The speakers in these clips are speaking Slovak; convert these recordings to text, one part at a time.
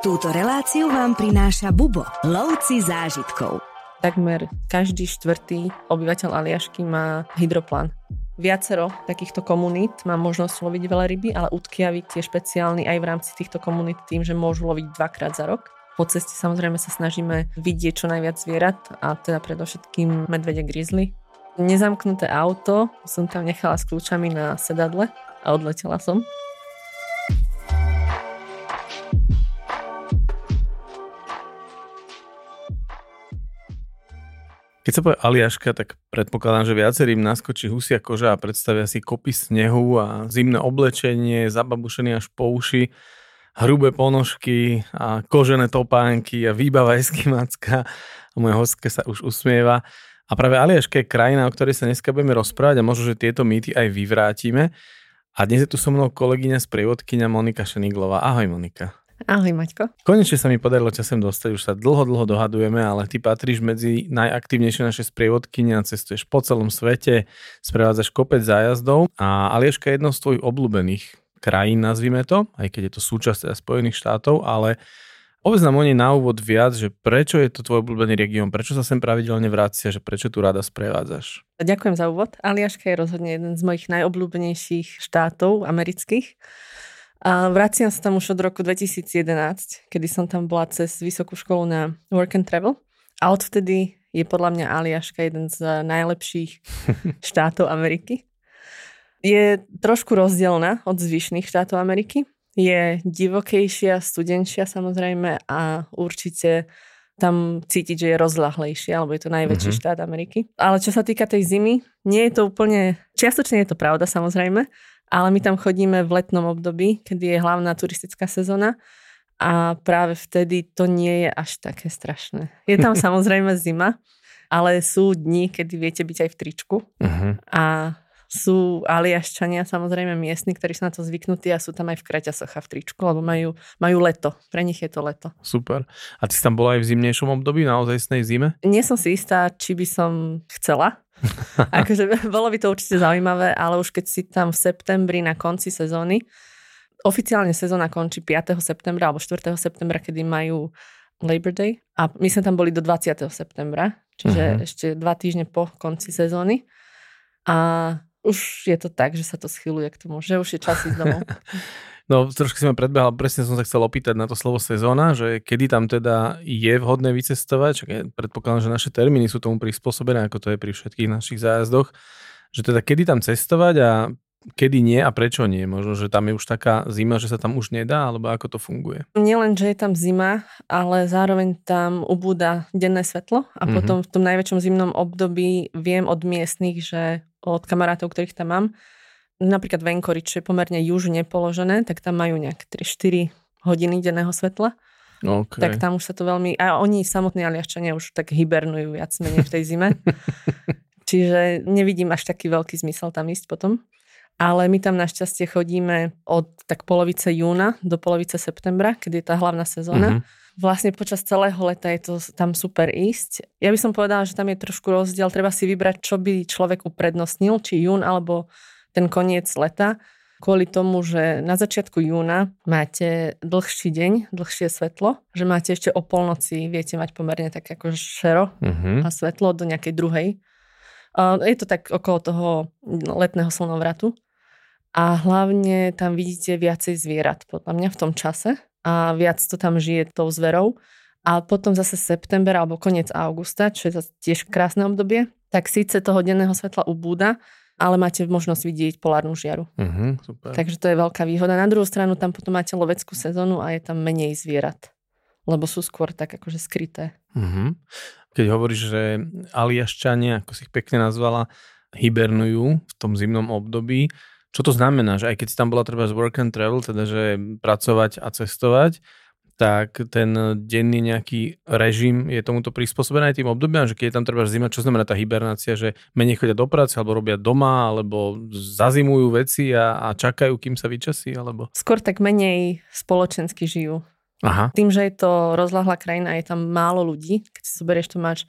Túto reláciu vám prináša Bubo, lovci zážitkov. Takmer každý štvrtý obyvateľ Aliašky má hydroplán. Viacero takýchto komunít má možnosť loviť veľa ryby, ale Utkiavik je špeciálny aj v rámci týchto komunít tým, že môžu loviť dvakrát za rok. Po ceste samozrejme sa snažíme vidieť čo najviac zvierat a teda predovšetkým medvede grizzly. Nezamknuté auto som tam nechala s kľúčami na sedadle a odletela som. Keď sa povie Aliaška, tak predpokladám, že viacerým naskočí husia koža a predstavia si kopy snehu a zimné oblečenie, zababušený až po uši, hrubé ponožky a kožené topánky a výbava eskimacká a moja hostka sa už usmieva. A práve Aliaška je krajina, o ktorej sa dneska budeme rozprávať a možno, že tieto mýty aj vyvrátime. A dnes je tu so mnou kolegyňa z prievodkyňa Monika Šeniglová. Ahoj Monika. Ahoj Maťko. Konečne sa mi podarilo ťa sem dostať, už sa dlho, dlho dohadujeme, ale ty patríš medzi najaktívnejšie naše sprievodkyne a cestuješ po celom svete, sprevádzaš kopec zájazdov a Alieška je jednou z tvojich obľúbených krajín, nazvime to, aj keď je to súčasť teda Spojených štátov, ale Povedz nám o nej na úvod viac, že prečo je to tvoj obľúbený región, prečo sa sem pravidelne vracia, že prečo tu rada sprevádzaš. Ďakujem za úvod. Aliaška je rozhodne jeden z mojich najobľúbenejších štátov amerických. A vraciam sa tam už od roku 2011, kedy som tam bola cez vysokú školu na Work and Travel. A odvtedy je podľa mňa Aliaška jeden z najlepších štátov Ameriky. Je trošku rozdielna od zvyšných štátov Ameriky. Je divokejšia, studenšia samozrejme a určite tam cítiť, že je rozlahlejšia, alebo je to najväčší mm-hmm. štát Ameriky. Ale čo sa týka tej zimy, nie je to úplne, čiastočne je to pravda samozrejme, ale my tam chodíme v letnom období, kedy je hlavná turistická sezóna a práve vtedy to nie je až také strašné. Je tam samozrejme zima, ale sú dni, kedy viete byť aj v tričku uh-huh. a sú aliaščania samozrejme miestni, ktorí sú na to zvyknutí a sú tam aj v kraťasoch a v tričku, lebo majú, majú leto. Pre nich je to leto. Super. A ty si tam bola aj v zimnejšom období, naozaj snej zime? Nie som si istá, či by som chcela, akože bolo by to určite zaujímavé, ale už keď si tam v septembri na konci sezóny, oficiálne sezóna končí 5. septembra alebo 4. septembra, kedy majú Labor Day a my sme tam boli do 20. septembra, čiže uh-huh. ešte dva týždne po konci sezóny a už je to tak, že sa to schyluje k tomu, že už je čas ísť domov. No, trošku si ma predbehal, presne som sa chcel opýtať na to slovo sezóna, že kedy tam teda je vhodné vycestovať, čak ja predpokladám, že naše termíny sú tomu prispôsobené, ako to je pri všetkých našich zájazdoch, že teda kedy tam cestovať a kedy nie a prečo nie? Možno, že tam je už taká zima, že sa tam už nedá, alebo ako to funguje? Nielen, že je tam zima, ale zároveň tam ubúda denné svetlo a mm-hmm. potom v tom najväčšom zimnom období viem od miestnych, že od kamarátov, ktorých tam mám, napríklad v Anchorage, čo je pomerne južne položené, tak tam majú nejaké 3-4 hodiny denného svetla. Okay. Tak tam už sa to veľmi... A oni samotní aliaščania už tak hibernujú viac menej v tej zime. Čiže nevidím až taký veľký zmysel tam ísť potom. Ale my tam našťastie chodíme od tak polovice júna do polovice septembra, kedy je tá hlavná sezóna. Mm-hmm. Vlastne počas celého leta je to tam super ísť. Ja by som povedala, že tam je trošku rozdiel. Treba si vybrať, čo by človek uprednostnil, či jún alebo ten koniec leta, kvôli tomu, že na začiatku júna máte dlhší deň, dlhšie svetlo, že máte ešte o polnoci, viete mať pomerne tak ako šero uh-huh. a svetlo do nejakej druhej. Je to tak okolo toho letného slnovratu. A hlavne tam vidíte viacej zvierat, podľa mňa v tom čase. A viac to tam žije tou zverou. A potom zase september alebo koniec augusta, čo je tiež krásne obdobie, tak síce toho denného svetla ubúda, ale máte možnosť vidieť polárnu žiaru. Uh-huh, super. Takže to je veľká výhoda. Na druhú stranu tam potom máte loveckú sezónu a je tam menej zvierat, lebo sú skôr tak akože skryté. Uh-huh. Keď hovoríš, že aliaščania, ako si ich pekne nazvala, hibernujú v tom zimnom období, čo to znamená, že aj keď si tam bola treba z work and travel, teda že pracovať a cestovať, tak ten denný nejaký režim je tomuto prispôsobený aj tým obdobiam, že keď je tam treba zima, čo znamená tá hibernácia, že menej chodia do práce, alebo robia doma, alebo zazimujú veci a, a čakajú, kým sa vyčasí, alebo... Skôr tak menej spoločensky žijú. Aha. Tým, že je to rozlahlá krajina, je tam málo ľudí. Keď si zoberieš, to máš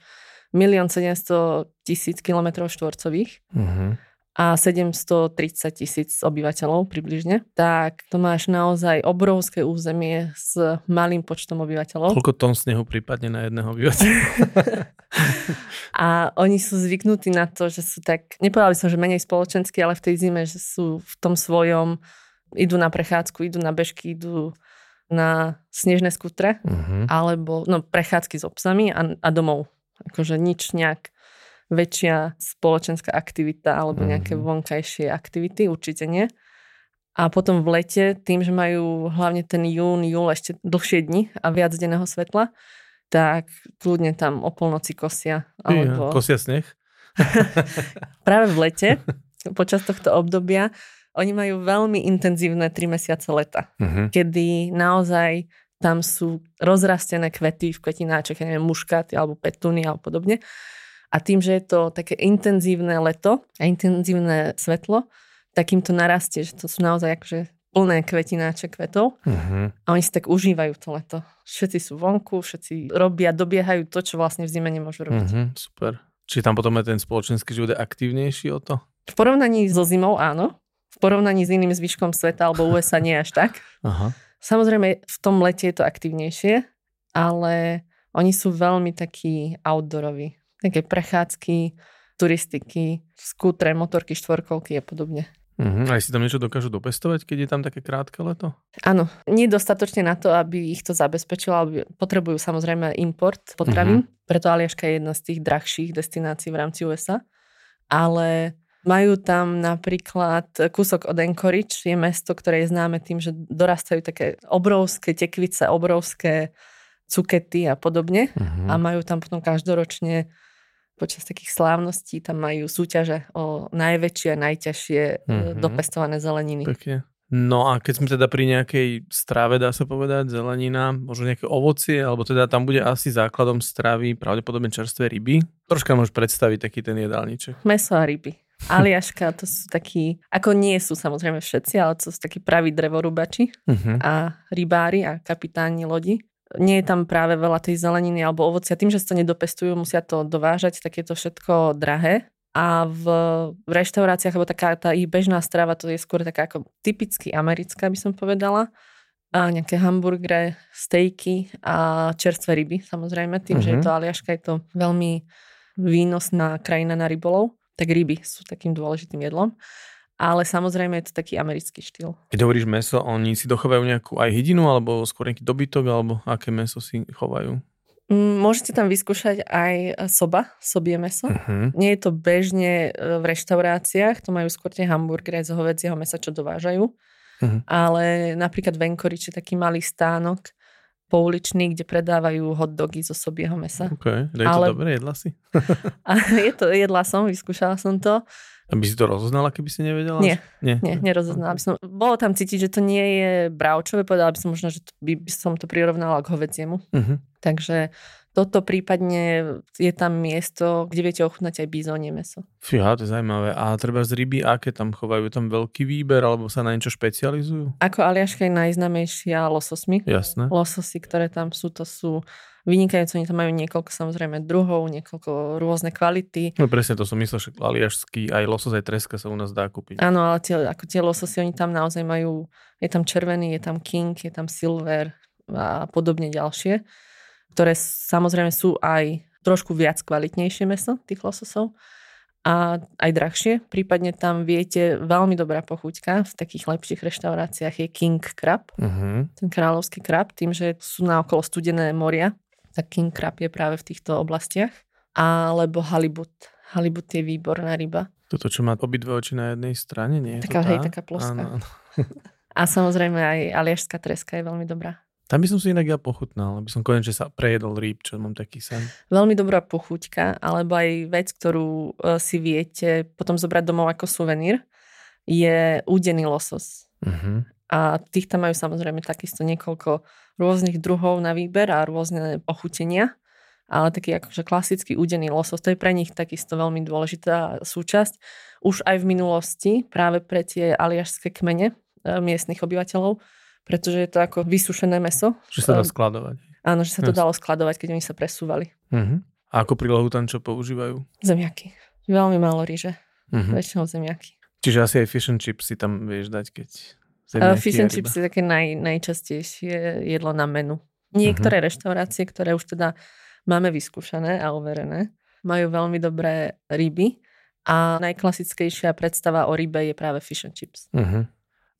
1 700 tisíc kilometrov štvorcových. Uh-huh a 730 tisíc obyvateľov približne, tak to máš naozaj obrovské územie s malým počtom obyvateľov. Koľko tón snehu prípadne na jedného obyvateľa? a oni sú zvyknutí na to, že sú tak, nepovedal by som, že menej spoločenskí, ale v tej zime, že sú v tom svojom, idú na prechádzku, idú na bežky, idú na snežné skutre, uh-huh. alebo no, prechádzky s obsami a, a domov. Akože nič nejak väčšia spoločenská aktivita alebo nejaké mm-hmm. vonkajšie aktivity, určite nie. A potom v lete, tým, že majú hlavne ten jún, júl ešte dlhšie dni a viac denného svetla, tak kľudne tam o polnoci kosia. Alebo... Ja, kosia sneh? Práve v lete, počas tohto obdobia, oni majú veľmi intenzívne tri mesiace leta, uh-huh. kedy naozaj tam sú rozrastené kvety v kvetináček, ja neviem, muškáty alebo petúny alebo podobne. A tým, že je to také intenzívne leto a intenzívne svetlo, tak im to narastie, že to sú naozaj akože plné kvetináče kvetov uh-huh. a oni si tak užívajú to leto. Všetci sú vonku, všetci robia, dobiehajú to, čo vlastne v zime nemôžu robiť. Uh-huh, super. Čiže tam potom je ten spoločenský život aktívnejší o to? V porovnaní so zimou áno. V porovnaní s iným zvyškom sveta alebo USA nie až tak. Aha. Samozrejme v tom lete je to aktívnejšie, ale oni sú veľmi takí outdooroví také prechádzky, turistiky, skútre, motorky, štvorkolky a podobne. Uh-huh. Aj si tam niečo dokážu dopestovať, keď je tam také krátke leto? Áno, nie dostatočne na to, aby ich to zabezpečilo, aby potrebujú samozrejme import potravín, uh-huh. preto Aliaška je jedna z tých drahších destinácií v rámci USA, ale majú tam napríklad kúsok od Anchorage, je mesto, ktoré je známe tým, že dorastajú také obrovské tekvice, obrovské cukety a podobne uh-huh. a majú tam potom každoročne počas takých slávností tam majú súťaže o najväčšie a najťažšie mm-hmm. dopestované zeleniny. Pekne. No a keď sme teda pri nejakej strave, dá sa povedať, zelenina, možno nejaké ovocie, alebo teda tam bude asi základom stravy pravdepodobne čerstvé ryby. Troška môžeš predstaviť taký ten jedálniček. Meso a ryby. Aliaška, to sú takí, ako nie sú samozrejme všetci, ale to sú takí praví drevorúbači uh-huh. a rybári a kapitáni lodi nie je tam práve veľa tej zeleniny alebo ovocia. Tým, že sa to nedopestujú, musia to dovážať, tak je to všetko drahé. A v, reštauráciách, alebo taká tá ich bežná strava, to je skôr taká ako typicky americká, by som povedala. A nejaké hamburgery, stejky a čerstvé ryby, samozrejme. Tým, uh-huh. že je mhm. to Aliaška, je to veľmi výnosná krajina na rybolov, tak ryby sú takým dôležitým jedlom ale samozrejme je to taký americký štýl. Keď hovoríš meso, oni si dochovajú nejakú aj hydinu, alebo skôr nejaký dobytok, alebo aké meso si chovajú? Mm, môžete tam vyskúšať aj soba, sobie meso. Uh-huh. Nie je to bežne e, v reštauráciách, to majú skôr tie hamburgery z hovedzieho mesa, čo dovážajú. Uh-huh. Ale napríklad v Encourage je taký malý stánok pouličný, kde predávajú hot dogy zo sobieho mesa. Ok, je Ale... to dobré, jedla si? je to, jedla som, vyskúšala som to. Aby si to rozoznala, keby si nevedela? Nie, nie, nie nerozoznala by som. Bolo tam cítiť, že to nie je bravčové, povedala by som možno, že to by, by som to prirovnala k hovedziemu. Uh-huh. Takže toto prípadne je tam miesto, kde viete ochutnať aj bizónie meso. Fíha, to je zaujímavé. A treba z ryby, aké tam chovajú? tam veľký výber, alebo sa na niečo špecializujú? Ako Aliaška je najznamejšia lososmi. Jasné. Lososy, ktoré tam sú, to sú vynikajúce. Oni tam majú niekoľko samozrejme druhov, niekoľko rôzne kvality. No presne to som myslel, že aliašský aj losos, aj treska sa u nás dá kúpiť. Áno, ale tie, ako tie lososy, oni tam naozaj majú, je tam červený, je tam king, je tam silver a podobne ďalšie, ktoré samozrejme sú aj trošku viac kvalitnejšie meso tých lososov a aj drahšie. Prípadne tam viete, veľmi dobrá pochuťka v takých lepších reštauráciách je King Crab, uh-huh. ten kráľovský krab, tým, že sú na okolo studené moria, tak king crab je práve v týchto oblastiach. Alebo halibut. Halibut je výborná ryba. Toto, čo má obidve oči na jednej strane, nie je taká, hej, taká ploská. Áno, áno. A samozrejme aj aliašská treska je veľmi dobrá. Tam by som si inak ja pochutnal, aby som konečne sa prejedol rýb, čo mám taký sen. Veľmi dobrá pochuťka, alebo aj vec, ktorú e, si viete potom zobrať domov ako suvenír, je údený losos. Uh-huh. A tých tam majú samozrejme takisto niekoľko rôznych druhov na výber a rôzne ochutenia. Ale taký akože klasický údený losos, to je pre nich takisto veľmi dôležitá súčasť. Už aj v minulosti práve pre tie aliašské kmene e, miestnych obyvateľov, pretože je to ako vysušené meso. Že sa dá skladovať. Áno, že sa to dalo skladovať, keď oni sa presúvali. Uh-huh. A ako prílohu tam čo používajú? Zemiaky. Veľmi málo ríže. Uh-huh. Väčšinou zemiaky. Čiže asi aj fish and chips si tam vieš dať, keď zemiaky uh, Fish and chips je také naj, najčastejšie jedlo na menu. Niektoré uh-huh. reštaurácie, ktoré už teda máme vyskúšané a overené, majú veľmi dobré ryby a najklasickejšia predstava o rybe je práve fish and chips. Uh-huh.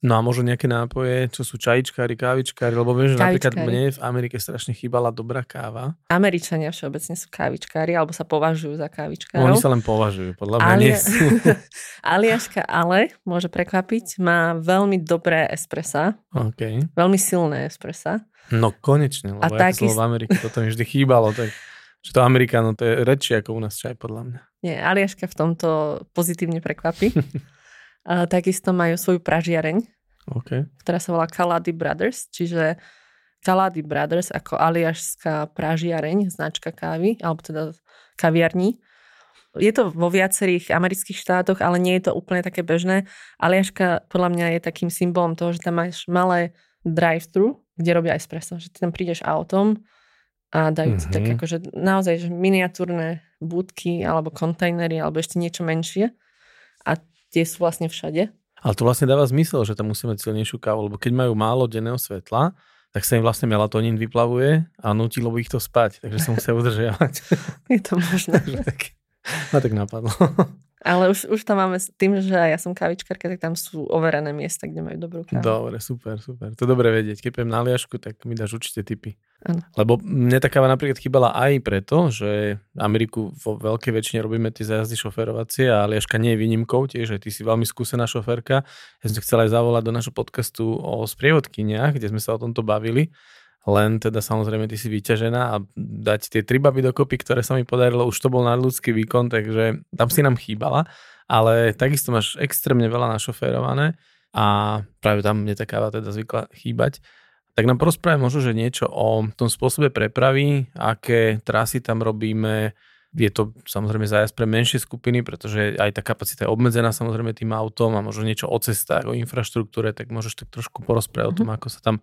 No a možno nejaké nápoje, čo sú čajičkári, kávičkári, lebo viem, že napríklad mne v Amerike strašne chýbala dobrá káva. Američania všeobecne sú kávičkári, alebo sa považujú za kávičkárov. Oni sa len považujú, podľa mňa Ali... nie sú. Aliaška ale, môže prekvapiť, má veľmi dobré espressa. Okay. Veľmi silné espressa. No konečne, lebo a ja taký... v Amerike, toto mi vždy chýbalo. Tak, že to Amerikáno, to je rečie ako u nás čaj, podľa mňa. Nie, Aliaška v tomto pozitívne prekvapí. A takisto majú svoju pražiareň, okay. ktorá sa volá Kalady Brothers, čiže Kalady Brothers ako aliašská pražiareň, značka kávy, alebo teda kaviarní. Je to vo viacerých amerických štátoch, ale nie je to úplne také bežné. Aliaška podľa mňa je takým symbolom toho, že tam máš malé drive-thru, kde robia espresso, že ty tam prídeš autom a dajú mm-hmm. tak akože naozaj že miniatúrne budky alebo kontajnery alebo ešte niečo menšie a tie sú vlastne všade. Ale to vlastne dáva zmysel, že tam musí mať silnejšiu kávu, lebo keď majú málo denného svetla, tak sa im vlastne melatonín vyplavuje a nutilo by ich to spať, takže sa musia udržiavať. Je to možné. tak, ma tak napadlo. Ale už, už tam máme tým, že ja som kavičkarka, tak tam sú overené miesta, kde majú dobrú kávu. Dobre, super, super. To je dobre vedieť. Keď na liašku, tak mi dáš určite tipy. Ano. Lebo mne tá káva napríklad chýbala aj preto, že Ameriku vo veľkej väčšine robíme tie zájazdy šoferovacie a liaška nie je výnimkou tiež, že ty si veľmi skúsená šoferka. Ja som chcel aj zavolať do našho podcastu o sprievodkyniach, kde sme sa o tomto bavili len teda samozrejme ty si vyťažená a dať tie tri baby dokopy, ktoré sa mi podarilo, už to bol nadľudský výkon, takže tam si nám chýbala, ale takisto máš extrémne veľa našoférované a práve tam mne tá káva teda zvykla chýbať. Tak nám porozprávaj možno, že niečo o tom spôsobe prepravy, aké trasy tam robíme, je to samozrejme zájazd pre menšie skupiny, pretože aj tá kapacita je obmedzená samozrejme tým autom a možno niečo o cestách, o infraštruktúre, tak môžeš tak trošku porozprávať mm-hmm. o tom, mhm. ako sa tam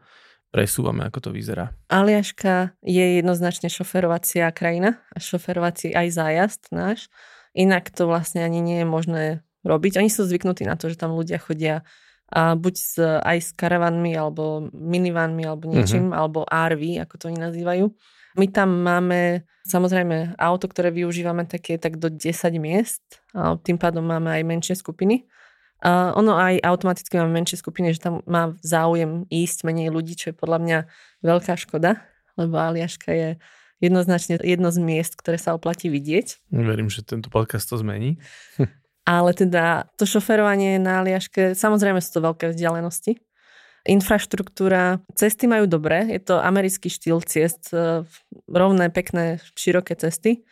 presúvame, ako to vyzerá. Aliaška je jednoznačne šoferovacia krajina a šoferovací aj zájazd náš. Inak to vlastne ani nie je možné robiť. Oni sú zvyknutí na to, že tam ľudia chodia a buď s, aj s karavanmi, alebo minivanmi, alebo niečím, uh-huh. alebo RV, ako to oni nazývajú. My tam máme samozrejme auto, ktoré využívame také tak do 10 miest a tým pádom máme aj menšie skupiny. Uh, ono aj automaticky máme menšie skupiny, že tam má záujem ísť menej ľudí, čo je podľa mňa veľká škoda, lebo Aliaška je jednoznačne jedno z miest, ktoré sa oplatí vidieť. Verím, že tento podcast to zmení. Ale teda to šoferovanie na Aliaške, samozrejme sú to veľké vzdialenosti. Infraštruktúra, cesty majú dobré, je to americký štýl ciest, e, rovné, pekné, široké cesty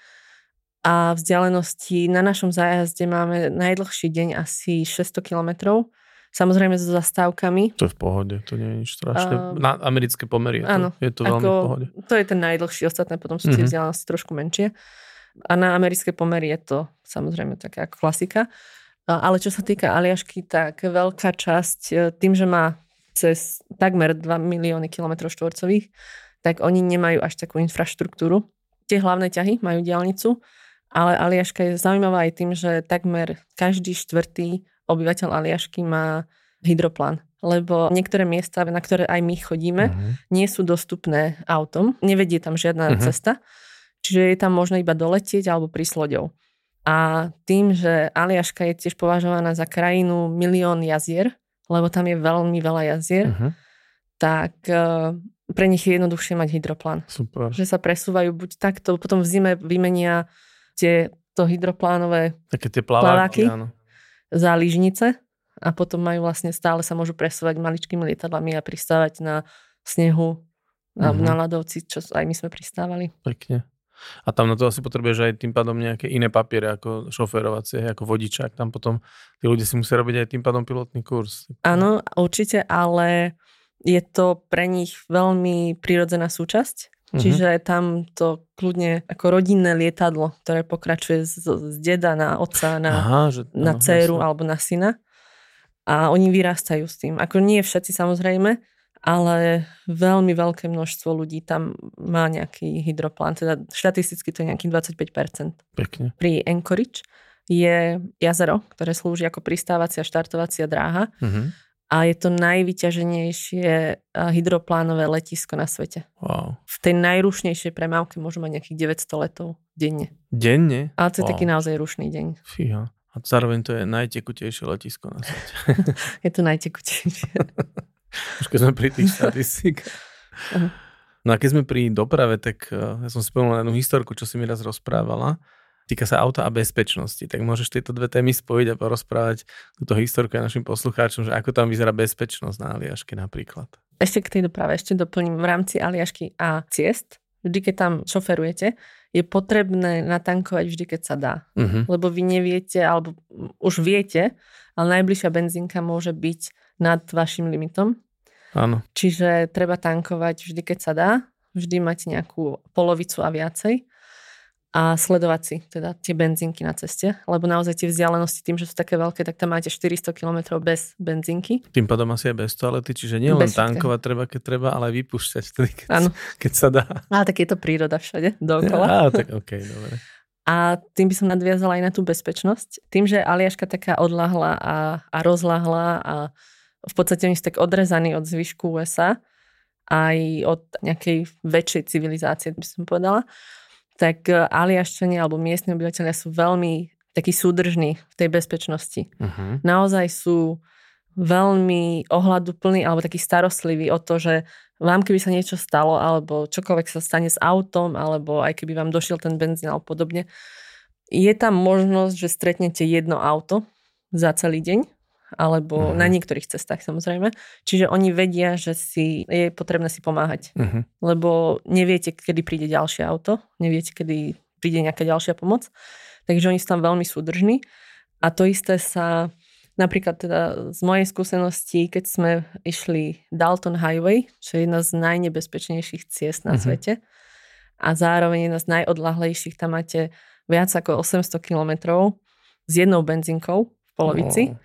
a vzdialenosti na našom zájazde máme najdlhší deň asi 600 kilometrov. Samozrejme so zastávkami. To je v pohode, to nie je nič strašné. Uh, na americké pomery je áno, to, je to veľmi ako, v pohode. To je ten najdlhší, ostatné potom sú tie mm-hmm. vzdialenosti trošku menšie. A na americké pomery je to samozrejme taká ako klasika. Ale čo sa týka Aliašky, tak veľká časť, e, tým, že má cez takmer 2 milióny kilometrov štvorcových, tak oni nemajú až takú infraštruktúru. Tie hlavné ťahy majú diálnicu, ale Aliaška je zaujímavá aj tým, že takmer každý štvrtý obyvateľ Aliašky má hydroplán lebo niektoré miesta, na ktoré aj my chodíme, uh-huh. nie sú dostupné autom, nevedie tam žiadna uh-huh. cesta, čiže je tam možno iba doletieť alebo prísť loďou. A tým, že Aliaška je tiež považovaná za krajinu milión jazier, lebo tam je veľmi veľa jazier, uh-huh. tak uh, pre nich je jednoduchšie mať hydroplán. Super. Že sa presúvajú buď takto, potom v zime vymenia tie to hydroplánové Také tie plaváky, áno. za lyžnice a potom majú vlastne stále sa môžu presúvať maličkými lietadlami a pristávať na snehu mm-hmm. na ľadovci, čo aj my sme pristávali. Pekne. A tam na to asi potrebuješ aj tým pádom nejaké iné papiere ako šoférovacie, ako vodičák. Tam potom tí ľudia si musia robiť aj tým pádom pilotný kurz. Áno, určite, ale je to pre nich veľmi prirodzená súčasť Uh-huh. Čiže tam to kľudne ako rodinné lietadlo, ktoré pokračuje z, z deda na otca, na, Aha, že, na dceru alebo na syna. A oni vyrastajú s tým. Ako nie všetci samozrejme, ale veľmi veľké množstvo ľudí tam má nejaký hydroplán. Teda štatisticky to je nejakých 25%. Pekne. Pri Anchorage. je jazero, ktoré slúži ako pristávacia štartovacia dráha Uh-huh. A je to najvyťaženejšie eh, hydroplánové letisko na svete. Wow. V tej najrušnejšej premávke môžu mať nejakých 900 letov denne. Denne? Ale to je Wow. taký naozaj rušný deň. Fíha. A zároveň to je najtekutejšie letisko na svete. Je to najtekutejšie. Už keď sme pri tých štatistikách. No a keď sme pri doprave, tak eh, ja som spomenul jednu historku, čo si mi raz rozprávala. Týka sa auta a bezpečnosti. Tak môžeš tieto dve témy spojiť a porozprávať túto historku aj našim poslucháčom, že ako tam vyzerá bezpečnosť na Aliaške napríklad. Ešte k tej doprave, ešte doplním v rámci Aliašky a ciest. Vždy, keď tam šoferujete, je potrebné natankovať vždy, keď sa dá. Uh-huh. Lebo vy neviete, alebo už viete, ale najbližšia benzínka môže byť nad vašim limitom. Áno. Čiže treba tankovať vždy, keď sa dá. Vždy mať nejakú polovicu a viacej. A sledovať si teda tie benzínky na ceste. Lebo naozaj tie vzdialenosti tým, že sú také veľké, tak tam máte 400 km bez benzínky. Tým pádom asi aj bez toalety, čiže nielen tankovať treba, keď treba, ale aj vypúšťať vtedy, keď, keď sa dá. Ale tak je to príroda všade dookola. Á, tak okej, dobre. A tým by som nadviazala aj na tú bezpečnosť. Tým, že Aliaška taká odlahla a, a rozlahla a v podstate oni sú tak odrezaní od zvyšku USA, aj od nejakej väčšej civilizácie, by som povedala, tak e, Aliaščania alebo miestni obyvateľia sú veľmi takí súdržní v tej bezpečnosti. Uh-huh. Naozaj sú veľmi ohľaduplní alebo takí starostliví o to, že vám keby sa niečo stalo alebo čokoľvek sa stane s autom alebo aj keby vám došiel ten benzín alebo podobne, je tam možnosť, že stretnete jedno auto za celý deň alebo Mhm. na niektorých cestách samozrejme. Čiže oni vedia, že si, je potrebné si pomáhať, Uh-huh. lebo neviete, kedy príde ďalšie auto, neviete, kedy príde nejaká ďalšia pomoc. Takže oni sú tam veľmi súdržní. A to isté sa napríklad teda z mojej skúsenosti, keď sme išli Dalton Highway, čo je jedna z najnebezpečnejších ciest na Mhm. svete a zároveň jedna z najodlahlejších, tam máte viac ako 800 kilometrov s jednou benzinkou v polovici Wow.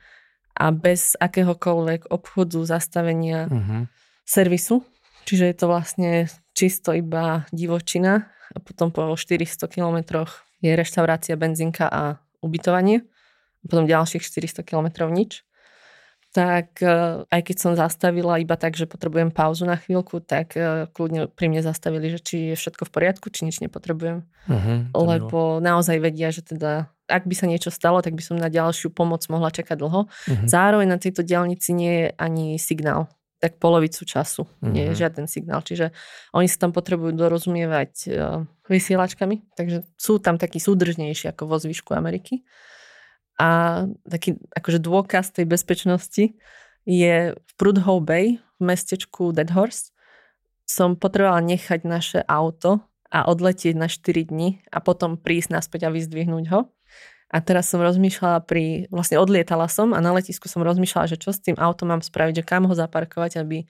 A bez akéhokoľvek obchodu, zastavenia, Uh-huh. servisu. Čiže je to vlastne čisto iba divočina a potom po 400 kilometroch je reštaurácia, benzinka a ubytovanie. A potom ďalších 400 kilometrov nič. Tak e, aj keď som zastavila iba tak, že potrebujem pauzu na chvíľku, tak e, kľudne pri mne zastavili, že či je všetko v poriadku, či nič nepotrebujem. Uh-huh. Lebo naozaj vedia, že teda ak by sa niečo stalo, tak by som na ďalšiu pomoc mohla čakať dlho. Uh-huh. Zároveň na tejto diálnici nie je ani signál. Tak polovicu času nie je Mhm. žiaden signál. Čiže oni sa tam potrebujú dorozumievať uh, vysielačkami, takže sú tam takí súdržnejší ako vo zvyšku Ameriky. A taký akože dôkaz tej bezpečnosti je v Prudhoe Bay v mestečku Deadhorse. Som potrebovala nechať naše auto a odletieť na 4 dní a potom prísť naspäť a vyzdvihnúť ho. A teraz som rozmýšľala pri, vlastne odlietala som a na letisku som rozmýšľala, že čo s tým autom mám spraviť, že kam ho zaparkovať, aby,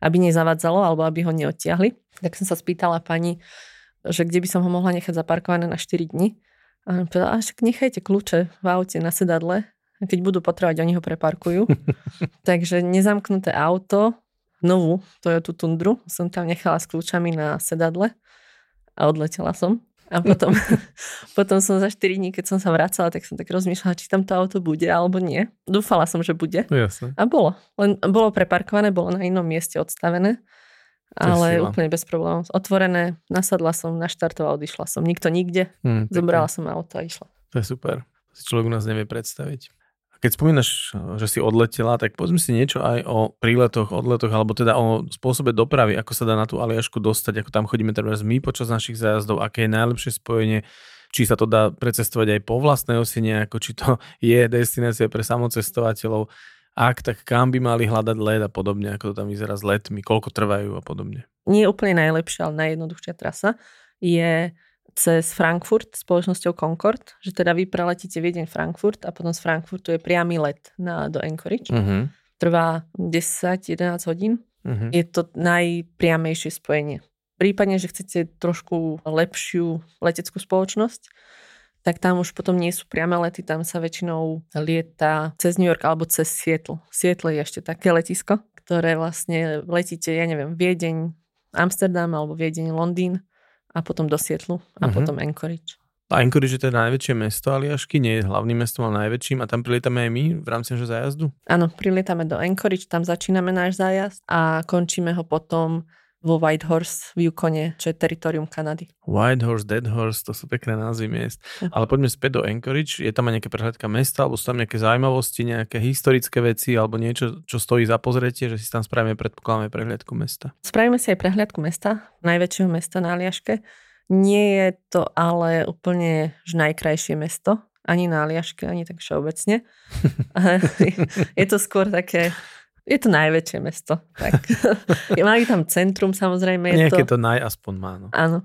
aby nezavadzalo alebo aby ho neodtiahli. Tak som sa spýtala pani, že kde by som ho mohla nechať zaparkované na 4 dní. A ona povedala, "A však nechajte kľúče v aute na sedadle, a keď budú potrebovať, oni ho preparkujú. Takže nezamknuté auto, novú Toyota Tundru, som tam nechala s kľúčami na sedadle a odletela som. A potom, potom som za 4 dní, keď som sa vracala, tak som tak rozmýšľala, či tam to auto bude alebo nie. Dúfala som, že bude. No jasne. A bolo. Len bolo preparkované, bolo na inom mieste odstavené. Ale sila. úplne bez problémov. Otvorené, nasadla som, naštartovala, odišla som. Nikto nikde. Hm, Zobrala som auto a išla. To je super. To si človek u nás nevie predstaviť. A keď spomínaš, že si odletela, tak povedzme si niečo aj o príletoch, odletoch, alebo teda o spôsobe dopravy, ako sa dá na tú Aliašku dostať, ako tam chodíme teraz my počas našich zájazdov, aké je najlepšie spojenie, či sa to dá precestovať aj po vlastnej osine, ako či to je destinácia pre samocestovateľov, ak, tak kam by mali hľadať let a podobne, ako to tam vyzerá s letmi, koľko trvajú a podobne. Nie je úplne najlepšia, ale najjednoduchšia trasa je cez Frankfurt spoločnosťou Concord, že teda vy preletíte Viedeň Frankfurt a potom z Frankfurtu je priamy let na, do Anchorage. Uh-huh. Trvá 10-11 hodín. Uh-huh. Je to najpriamejšie spojenie. Prípadne, že chcete trošku lepšiu leteckú spoločnosť, tak tam už potom nie sú priame lety, tam sa väčšinou lieta cez New York alebo cez Seattle. Seattle je ešte také letisko, ktoré vlastne letíte, ja neviem, Viedeň, Amsterdam alebo Viedeň, Londýn a potom do Seattle a Mhm. potom Anchorage. A Anchorage je teda najväčšie mesto Aliašky, nie je hlavným mestom, ale najväčším a tam prilietame aj my v rámci našho zájazdu? Áno, prilietame do Anchorage, tam začíname náš zájazd a končíme ho potom vo Whitehorse v Yukone, čo je teritorium Kanady. Whitehorse, Deadhorse, to sú pekné názvy miest. Uh-huh. Ale poďme späť do Anchorage. Je tam aj nejaká prehľadka mesta, alebo sú tam nejaké zaujímavosti, nejaké historické veci, alebo niečo, čo stojí za pozretie, že si tam spravíme, predpokladáme prehľadku mesta. Spravíme si aj prehľadku mesta, najväčšieho mesta na Aliaške. Nie je to ale úplne že najkrajšie mesto, ani na Aliaške, ani tak všeobecne. je to skôr také je to najväčšie mesto. Tak. Majú tam centrum, samozrejme. Je Nejaké to... to naj aspoň má. No. Áno.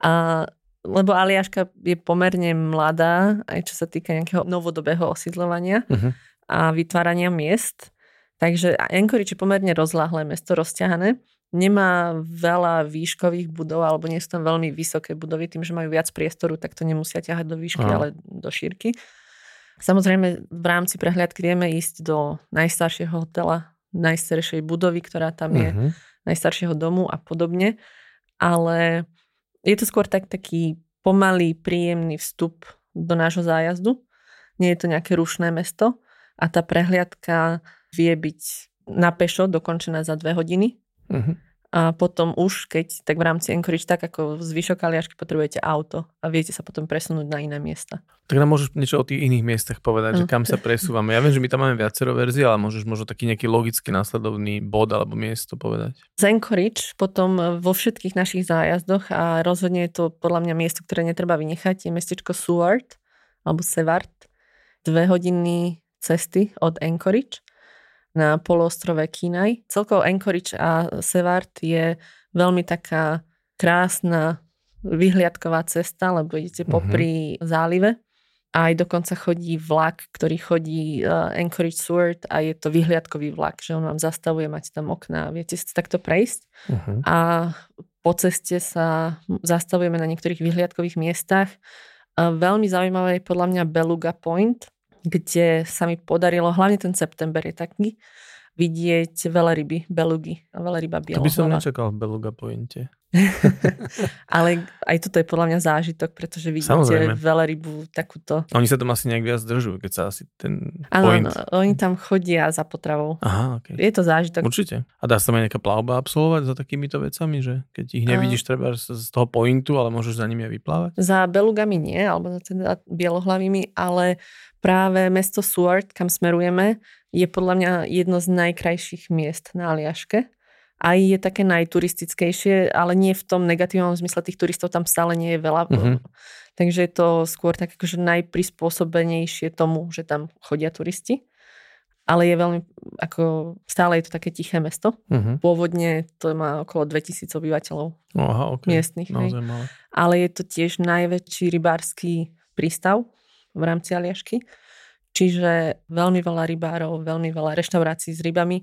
A, lebo Aliaška je pomerne mladá, aj čo sa týka nejakého novodobého osídlovania uh-huh. a vytvárania miest. Takže Anchorage je pomerne rozláhlé mesto, rozťahané. Nemá veľa výškových budov, alebo nie sú tam veľmi vysoké budovy, tým, že majú viac priestoru, tak to nemusia ťahať do výšky, uh-huh. ale do šírky. Samozrejme, v rámci prehliadky vieme ísť do najstaršieho hotela, najstaršej budovy, ktorá tam je, uh-huh. najstaršieho domu a podobne. Ale je to skôr tak, taký pomalý, príjemný vstup do nášho zájazdu. Nie je to nejaké rušné mesto a tá prehliadka vie byť na pešo dokončená za dve hodiny. Uh-huh. A potom už, keď tak v rámci Anchorage, tak ako zvyšok Aliašky, potrebujete auto a viete sa potom presunúť na iné miesta. Tak nám môžeš niečo o tých iných miestach povedať, že kam sa presúvame. Ja viem, že my tam máme viacero verzií, ale môžeš možno taký nejaký logický následovný bod alebo miesto povedať. Z Anchorage potom vo všetkých našich zájazdoch a rozhodne je to podľa mňa miesto, ktoré netreba vynechať, je mestečko Seward alebo Sevart. Dve hodiny cesty od Anchorage na poloostrove Kinaj. Celkovo Anchorage a Sevart je veľmi taká krásna vyhliadková cesta, lebo idete mm-hmm. popri zálive. A aj dokonca chodí vlak, ktorý chodí uh, Anchorage Sword a je to vyhliadkový vlak, že on vám zastavuje, máte tam okná, viete si takto prejsť. Uh-huh. A po ceste sa zastavujeme na niektorých vyhliadkových miestach. Uh, veľmi zaujímavé je podľa mňa Beluga Point, kde sa mi podarilo, hlavne ten september je taký, vidieť veľryby, belugy a veľryba bielohlava. To by som nečakal v beluga pointe. Ale aj toto je podľa mňa zážitok, pretože vidíte Samozrejme. veľrybu takúto. Oni sa tam asi nejak viac držujú, keď sa asi ten ano, point... Áno, oni tam chodia za potravou. Aha, okay. Je to zážitok. Určite. A dá sa tam aj nejaká plavba absolvovať za takýmito vecami, že keď ich nevidíš treba z toho pointu, ale môžeš za nimi aj vyplávať? Za belugami nie, alebo za teda bielohlavými, ale práve mesto Seward, kam smerujeme, je podľa mňa jedno z najkrajších miest na Aliaške aj je také najturistickejšie, ale nie v tom negatívnom zmysle, tých turistov tam stále nie je veľa. Mm-hmm. Takže je to skôr tak akože najprispôsobenejšie tomu, že tam chodia turisti. Ale je veľmi, ako stále je to také tiché mesto. Mm-hmm. Pôvodne to má okolo 2000 obyvateľov Aha, okay. miestnych. Hej. Ale je to tiež najväčší rybársky prístav v rámci Aliašky. Čiže veľmi veľa rybárov, veľmi veľa reštaurácií s rybami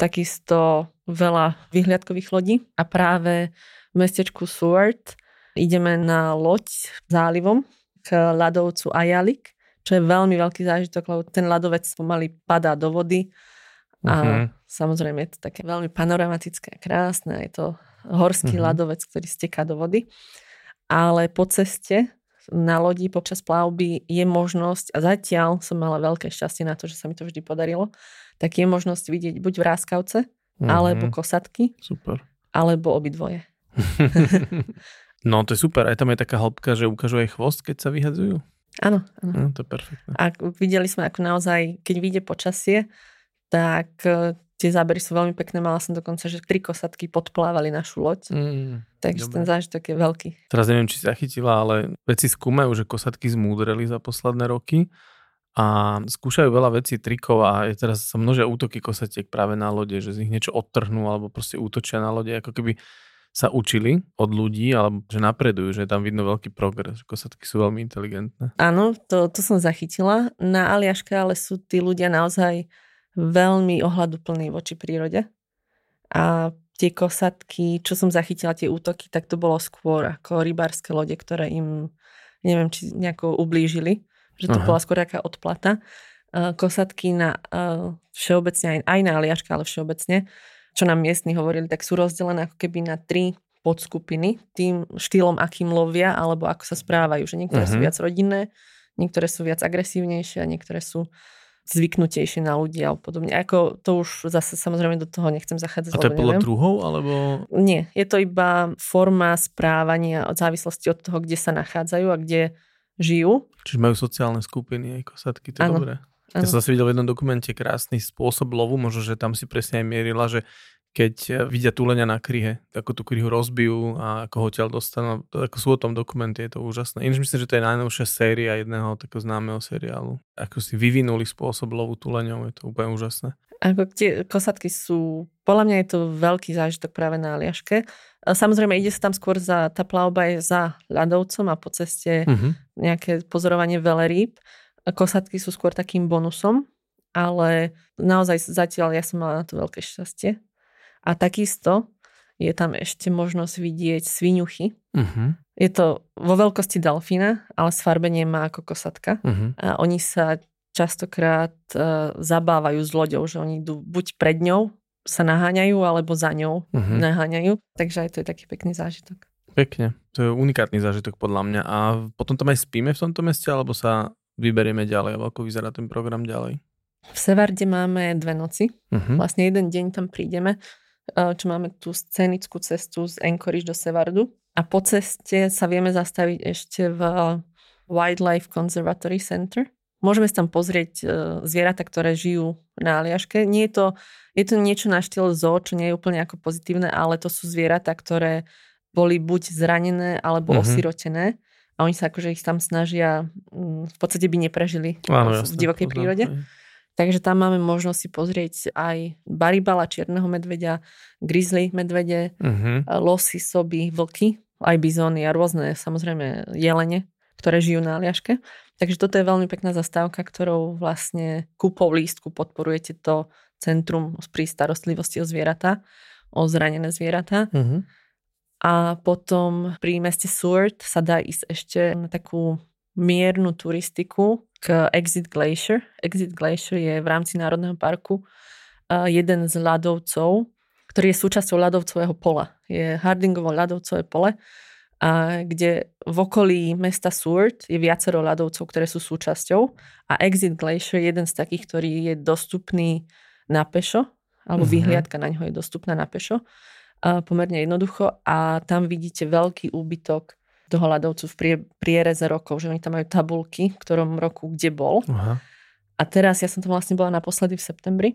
takisto veľa vyhliadkových lodí a práve v mestečku Seward ideme na loď zálivom k ľadovcu Ajalik, čo je veľmi veľký zážitok, lebo ten ľadovec pomaly padá do vody a uh-huh. samozrejme je to také veľmi panoramatické a krásne, je to horský uh-huh. ľadovec, ktorý steká do vody, ale po ceste na lodi počas plavby je možnosť, a zatiaľ som mala veľké šťastie na to, že sa mi to vždy podarilo, tak je možnosť vidieť buď vráskavce, mm-hmm. alebo kosatky, super. alebo obidvoje. no to je super, aj tam je taká hĺbka, že ukážu aj chvost, keď sa vyhadzujú. Áno, áno. No, to je perfektné. A videli sme, ako naozaj, keď vyjde počasie, tak e, tie zábery sú veľmi pekné. Mala som dokonca, že tri kosatky podplávali našu loď. Mm, takže dobre. ten zážitok je veľký. Teraz neviem, či zachytila, ale veci skúmajú, že kosatky zmúdreli za posledné roky a skúšajú veľa vecí, trikov a je teraz sa množia útoky kosatiek práve na lode, že z nich niečo odtrhnú alebo proste útočia na lode, ako keby sa učili od ľudí, alebo že napredujú, že je tam vidno veľký progres, že kosatky sú veľmi inteligentné. Áno, to, to som zachytila. Na Aliaške ale sú tí ľudia naozaj veľmi ohľaduplní voči prírode. A tie kosatky, čo som zachytila, tie útoky, tak to bolo skôr ako rybárske lode, ktoré im, neviem, či nejako ublížili že to Aha. bola skôr taká odplata. Kosatky na všeobecne, aj, aj na Aliaška, ale všeobecne, čo nám miestni hovorili, tak sú rozdelené ako keby na tri podskupiny tým štýlom, akým lovia, alebo ako sa správajú. Že niektoré uh-huh. sú mhm. viac rodinné, niektoré sú viac agresívnejšie a niektoré sú zvyknutejšie na ľudí a podobne. Ako to už zase samozrejme do toho nechcem zachádzať. A to je podľa druhov, alebo? Nie, je to iba forma správania od závislosti od toho, kde sa nachádzajú a kde žijú. Čiže majú sociálne skupiny aj kosatky, to je dobré. Ja som zase videl v jednom dokumente krásny spôsob lovu, možno, že tam si presne aj mierila, že keď e, vidia túlenia na kryhe, ako tú kryhu rozbijú a ako ho odtiaľ dostanú. Ako sú o tom dokumenty, je to úžasné. Ináč myslím, že to je najnovšia séria jedného takého známeho seriálu. Ako si vyvinuli spôsob lovu túleňov, je to úplne úžasné. Ako tie kosatky sú, podľa mňa je to veľký zážitok práve na Aliaške. Samozrejme, ide sa tam skôr za, tá plavba je za ľadovcom a po ceste uh-huh. nejaké pozorovanie velerýb. Kosatky sú skôr takým bonusom, ale naozaj zatiaľ ja som mala na to veľké šťastie a takisto je tam ešte možnosť vidieť sviňuchy. Uh-huh. Je to vo veľkosti delfína, ale sfarbenie má ako kosatka. Uh-huh. A oni sa častokrát uh, zabávajú s loďou, že oni idú buď pred ňou, sa naháňajú, alebo za ňou uh-huh. naháňajú. Takže aj to je taký pekný zážitok. Pekne. To je unikátny zážitok podľa mňa. A potom tam aj spíme v tomto meste, alebo sa vyberieme ďalej, alebo ako vyzerá ten program ďalej? V Sevarde máme dve noci. Uh-huh. Vlastne jeden deň tam prídeme čo máme tú scenickú cestu z Anchorage do Sevardu. A po ceste sa vieme zastaviť ešte v Wildlife Conservatory Center. Môžeme si tam pozrieť e, zvieratá, ktoré žijú na Aliaške. Nie je to, je to niečo na štýl zoo, čo nie je úplne ako pozitívne, ale to sú zvieratá, ktoré boli buď zranené alebo mm-hmm. osirotené a oni sa akože ich tam snažia, v podstate by neprežili Áno, v divokej prírode. Takže tam máme možnosť si pozrieť aj baribala, čierneho medveďa, grizzly medvede, uh-huh. losy, soby, vlky, aj bizóny a rôzne samozrejme jelene, ktoré žijú na Aliaške. Takže toto je veľmi pekná zastávka, ktorou vlastne kúpou lístku podporujete to centrum pri starostlivosti o zvieratá, o zranené zvieratá. Uh-huh. A potom pri meste Seward sa dá ísť ešte na takú miernu turistiku k Exit Glacier. Exit Glacier je v rámci Národného parku jeden z ľadovcov, ktorý je súčasťou ľadovcového pola. Je Hardingovo ľadovcové pole, a kde v okolí mesta Seward je viacero ľadovcov, ktoré sú súčasťou a Exit Glacier je jeden z takých, ktorý je dostupný na pešo, alebo mm-hmm. vyhliadka na ňo je dostupná na pešo, a pomerne jednoducho a tam vidíte veľký úbytok toho ľadovcu v prie, priereze rokov, že oni tam majú tabulky, v ktorom roku kde bol. Aha. A teraz ja som tam vlastne bola naposledy v septembri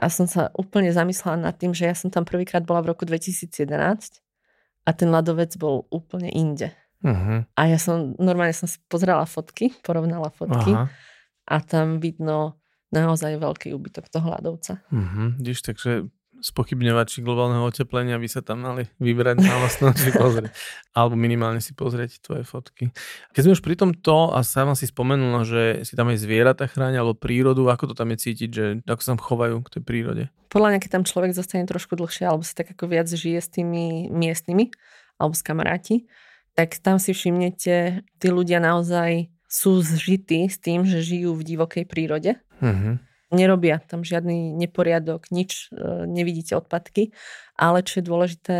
a som sa úplne zamyslela nad tým, že ja som tam prvýkrát bola v roku 2011 a ten ľadovec bol úplne inde. Uh-huh. A ja som, normálne som si pozrela fotky, porovnala fotky Aha. a tam vidno naozaj veľký úbytok toho ľadovca. Uh-huh. Vidíš, takže spochybňovači globálneho oteplenia by sa tam mali vybrať na vlastnú si pozrieť. Alebo minimálne si pozrieť tvoje fotky. Keď sme už pri tomto a sama si spomenula, že si tam aj zvieratá chránia alebo prírodu, ako to tam je cítiť, že ako sa tam chovajú k tej prírode? Podľa mňa, keď tam človek zostane trošku dlhšie alebo si tak ako viac žije s tými miestnymi alebo s kamaráti, tak tam si všimnete, tí ľudia naozaj sú zžití s tým, že žijú v divokej prírode. Mm-hmm nerobia tam žiadny neporiadok, nič, e, nevidíte odpadky, ale čo je dôležité,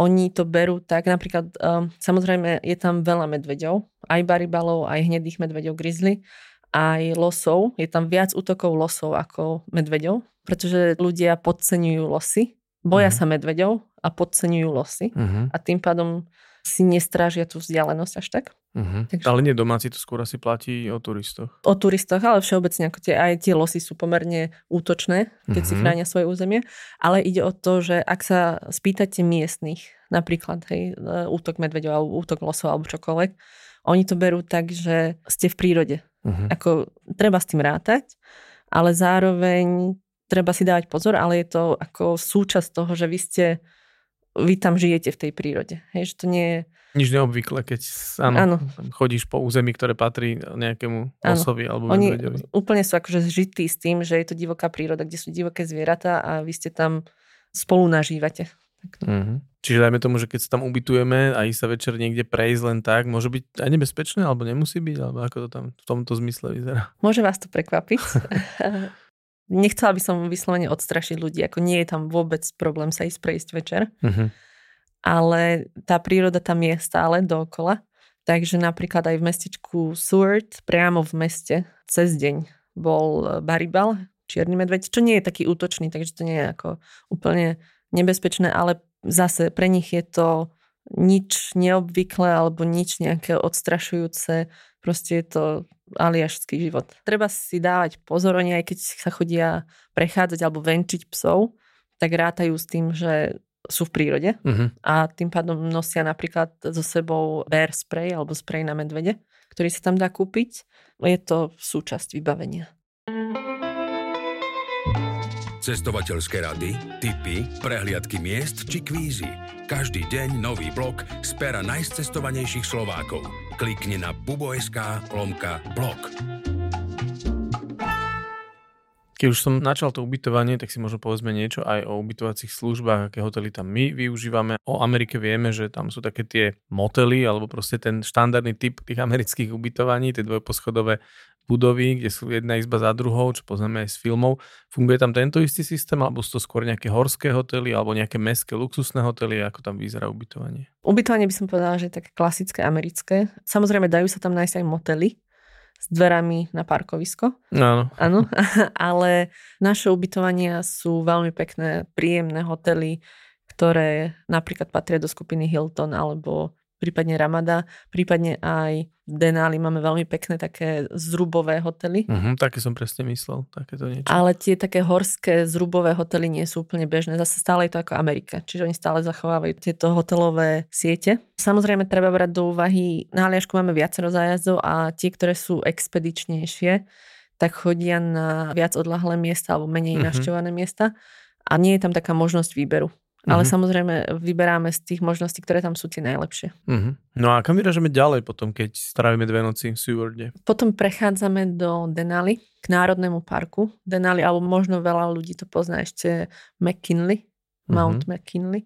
oni to berú tak, napríklad, um, samozrejme je tam veľa medveďov, aj baribalov, aj hnedých medveďov grizzly, aj losov, je tam viac útokov losov ako medveďov, pretože ľudia podceňujú losy, boja uh-huh. sa medveďov a podceňujú losy uh-huh. a tým pádom si nestrážia tú vzdialenosť až tak. Uh-huh. Takže... Ale nie domáci, to skôr asi platí o turistoch. O turistoch, ale všeobecne ako tie, aj tie losy sú pomerne útočné, keď uh-huh. si mhm. chránia svoje územie. Ale ide o to, že ak sa spýtate miestnych, napríklad hej, e, útok medveďov alebo útok losov alebo čokoľvek, oni to berú tak, že ste v prírode. Uh-huh. Ako treba s tým rátať, ale zároveň treba si dávať pozor, ale je to ako súčasť toho, že vy ste vy tam žijete v tej prírode. Hej, že to nie je... Nič neobvykle, keď áno, áno. chodíš po území, ktoré patrí nejakému áno. osovi alebo Oni medveďovi. úplne sú akože zžití s tým, že je to divoká príroda, kde sú divoké zvieratá a vy ste tam spolu nažívate. Uh-huh. Čiže dajme tomu, že keď sa tam ubytujeme a ísť sa večer niekde prejsť len tak, môže byť aj nebezpečné, alebo nemusí byť, alebo ako to tam v tomto zmysle vyzerá? Môže vás to prekvapiť. nechcela by som vyslovene odstrašiť ľudí, ako nie je tam vôbec problém sa ísť prejsť večer. Uh-huh. ale tá príroda tam je stále dookola. Takže napríklad aj v mestečku Seward, priamo v meste, cez deň bol Baribal, čierny medveď, čo nie je taký útočný, takže to nie je ako úplne nebezpečné, ale zase pre nich je to nič neobvyklé alebo nič nejaké odstrašujúce. Proste je to aliašský život. Treba si dávať pozor, oni aj keď sa chodia prechádzať alebo venčiť psov, tak rátajú s tým, že sú v prírode uh-huh. a tým pádom nosia napríklad so sebou bear spray alebo spray na medvede, ktorý sa tam dá kúpiť. Je to súčasť vybavenia. Cestovateľské rady, tipy, prehliadky miest či kvízy. Každý deň nový blog z pera najcestovanejších Slovákov. Klikni na bubo.sk lomka blog. Keď už som načal to ubytovanie, tak si možno povedzme niečo aj o ubytovacích službách, aké hotely tam my využívame. O Amerike vieme, že tam sú také tie motely, alebo proste ten štandardný typ tých amerických ubytovaní, tie dvojposchodové budovy, kde sú jedna izba za druhou, čo poznáme aj z filmov. Funguje tam tento istý systém, alebo sú to skôr nejaké horské hotely, alebo nejaké mestské luxusné hotely, ako tam vyzerá ubytovanie? Ubytovanie by som povedala, že je také klasické americké. Samozrejme, dajú sa tam nájsť aj motely s dverami na parkovisko. Áno. Áno, ale naše ubytovania sú veľmi pekné, príjemné hotely, ktoré napríklad patria do skupiny Hilton alebo prípadne Ramada, prípadne aj v Denali máme veľmi pekné také zrubové hotely. Uh-huh, také som presne myslel, takéto niečo. Ale tie také horské zrubové hotely nie sú úplne bežné. Zase stále je to ako Amerika, čiže oni stále zachovávajú tieto hotelové siete. Samozrejme treba brať do úvahy, na Aliašku máme viacero zájazdov a tie, ktoré sú expedičnejšie, tak chodia na viac odlahlé miesta alebo menej uh-huh. navštevované miesta a nie je tam taká možnosť výberu. Ale mm-hmm. samozrejme vyberáme z tých možností, ktoré tam sú tie najlepšie. Mm-hmm. No a kam vyražame ďalej potom, keď strávime dve noci v Seawarde? Potom prechádzame do Denali, k Národnému parku. Denali, alebo možno veľa ľudí to pozná ešte McKinley, Mount mm-hmm. McKinley.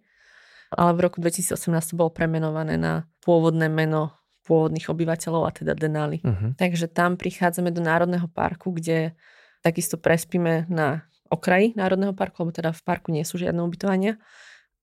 Ale v roku 2018 to bolo premenované na pôvodné meno pôvodných obyvateľov, a teda Denali. Mm-hmm. Takže tam prichádzame do Národného parku, kde takisto prespíme na okraji Národného parku, lebo teda v parku nie sú žiadne ubytovania.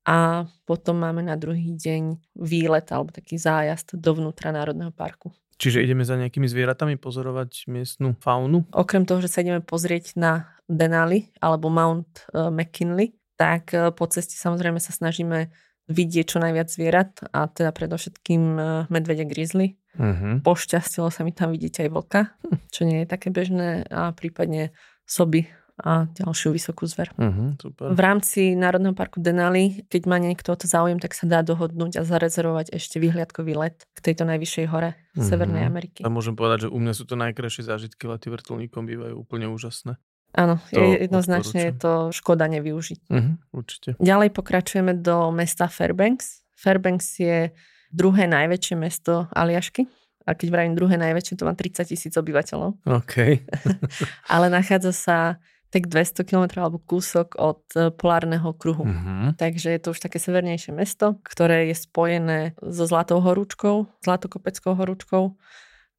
A potom máme na druhý deň výlet alebo taký zájazd dovnútra Národného parku. Čiže ideme za nejakými zvieratami pozorovať miestnu faunu? Okrem toho, že sa ideme pozrieť na Denali alebo Mount uh, McKinley, tak uh, po ceste samozrejme sa snažíme vidieť čo najviac zvierat a teda predovšetkým uh, medvede grizzly. Uh-huh. Pošťastilo sa mi tam vidieť aj vlka, hm. čo nie je také bežné a prípadne soby a ďalšiu vysokú zver. Uh-huh, super. V rámci Národného parku Denali, keď má niekto to záujem, tak sa dá dohodnúť a zarezervovať ešte vyhliadkový let k tejto najvyššej hore uh-huh. Severnej Ameriky. A môžem povedať, že u mňa sú to najkrajšie zážitky, lety vrtulníkom bývajú úplne úžasné. Áno, jednoznačne je to škoda nevyužiť. Uh-huh, určite. Ďalej pokračujeme do mesta Fairbanks. Fairbanks je druhé najväčšie mesto Aliašky. A keď vravím druhé najväčšie, to má 30 tisíc obyvateľov. OK. Ale nachádza sa tak 200 km alebo kúsok od e, polárneho kruhu. Uh-huh. Takže je to už také severnejšie mesto, ktoré je spojené so Zlatou horúčkou, Zlatokopeckou horúčkou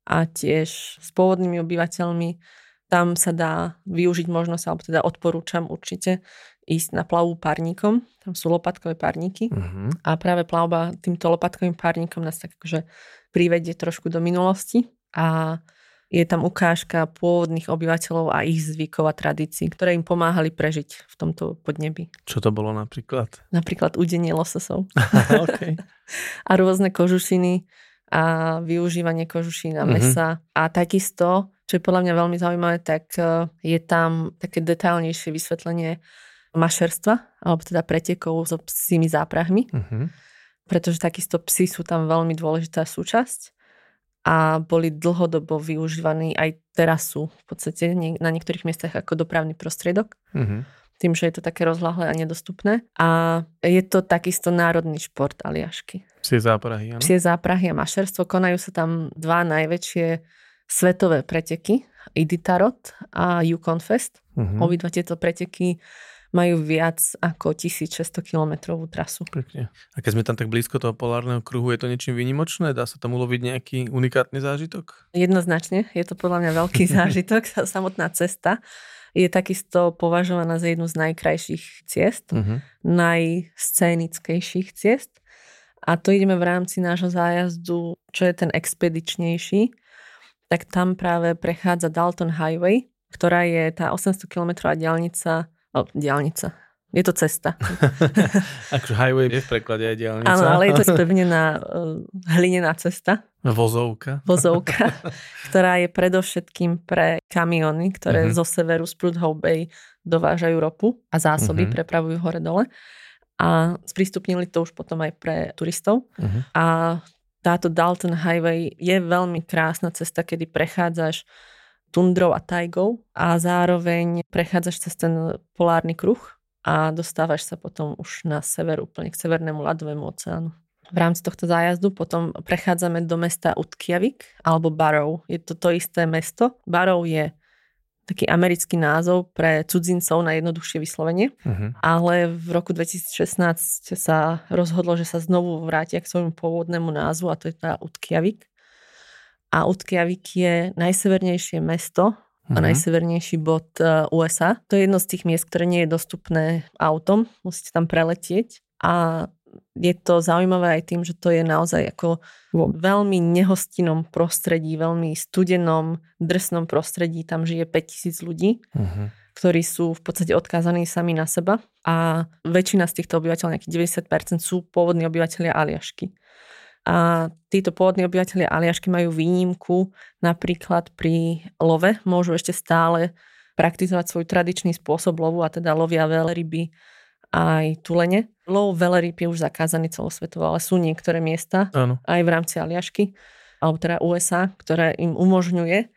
a tiež s pôvodnými obyvateľmi. Tam sa dá využiť možnosť, alebo teda odporúčam určite ísť na plavbu párnikom. Tam sú lopatkové párniky uh-huh. a práve plavba týmto lopatkovým párnikom nás tak akože privedie trošku do minulosti a je tam ukážka pôvodných obyvateľov a ich zvykov a tradícií, ktoré im pomáhali prežiť v tomto podnebi. Čo to bolo napríklad? Napríklad udenie lososov. okay. a rôzne kožušiny a využívanie kožušín a mhm. mesa. Mm-hmm. A takisto, čo je podľa mňa veľmi zaujímavé, tak e, je tam také detailnejšie vysvetlenie mašerstva, alebo teda pretekov so psími záprahmi. Mm-hmm. Pretože takisto psy sú tam veľmi dôležitá súčasť a boli dlhodobo využívaní, aj teraz sú v podstate na niektorých miestach ako dopravný prostriedok. Mm-hmm. Tým, že je to také rozlahlé a nedostupné. A je to takisto národný šport Aliašky. Psie záprahy, áno? Psie záprahy a mašerstvo. Konajú sa tam dva najväčšie svetové preteky. Iditarot a Yukon Fest. Mm-hmm. Obidva tieto preteky majú viac ako 1600 kilometrovú trasu. Pekne. A keď sme tam tak blízko toho polárneho kruhu, je to niečím výnimočné? Dá sa tam uloviť nejaký unikátny zážitok? Jednoznačne, je to podľa mňa veľký zážitok. Samotná cesta je takisto považovaná za jednu z najkrajších ciest, uh-huh. najscénickejších ciest. A to ideme v rámci nášho zájazdu, čo je ten expedičnejší, tak tam práve prechádza Dalton Highway, ktorá je tá 800 km diálnica, oh, diálnica, je to cesta. akože highway je v preklade aj diálnica. Áno, ale je to spevnená uh, hlinená cesta. Vozovka. Vozovka, ktorá je predovšetkým pre kamiony, ktoré uh-huh. zo severu z Prudhoe Bay dovážajú ropu a zásoby uh-huh. prepravujú hore-dole. A sprístupnili to už potom aj pre turistov. Uh-huh. A táto Dalton Highway je veľmi krásna cesta, kedy prechádzaš tundrou a tajgou a zároveň prechádzaš cez ten polárny kruh a dostávaš sa potom už na sever, úplne k severnému ľadovému oceánu. V rámci tohto zájazdu potom prechádzame do mesta Utkjavik alebo Barrow. Je to to isté mesto. Barrow je taký americký názov pre cudzincov na jednoduchšie vyslovenie, uh-huh. ale v roku 2016 sa rozhodlo, že sa znovu vrátia k svojmu pôvodnému názvu a to je tá Utkjavik. A Utkjavik je najsevernejšie mesto a uh-huh. najsevernejší bod e, USA. To je jedno z tých miest, ktoré nie je dostupné autom, musíte tam preletieť a je to zaujímavé aj tým, že to je naozaj ako vo veľmi nehostinnom prostredí, veľmi studenom, drsnom prostredí, tam žije 5000 ľudí, uh-huh. ktorí sú v podstate odkázaní sami na seba a väčšina z týchto obyvateľov, nejakých 90% sú pôvodní obyvateľia Aliašky. A títo pôvodní obyvateľia Aliašky majú výnimku napríklad pri love, môžu ešte stále praktizovať svoj tradičný spôsob lovu a teda lovia veľryby aj tulene. Lov veľryb je už zakázaný celosvetovo, ale sú niektoré miesta ano. aj v rámci Aliašky, alebo teda USA, ktoré im umožňuje.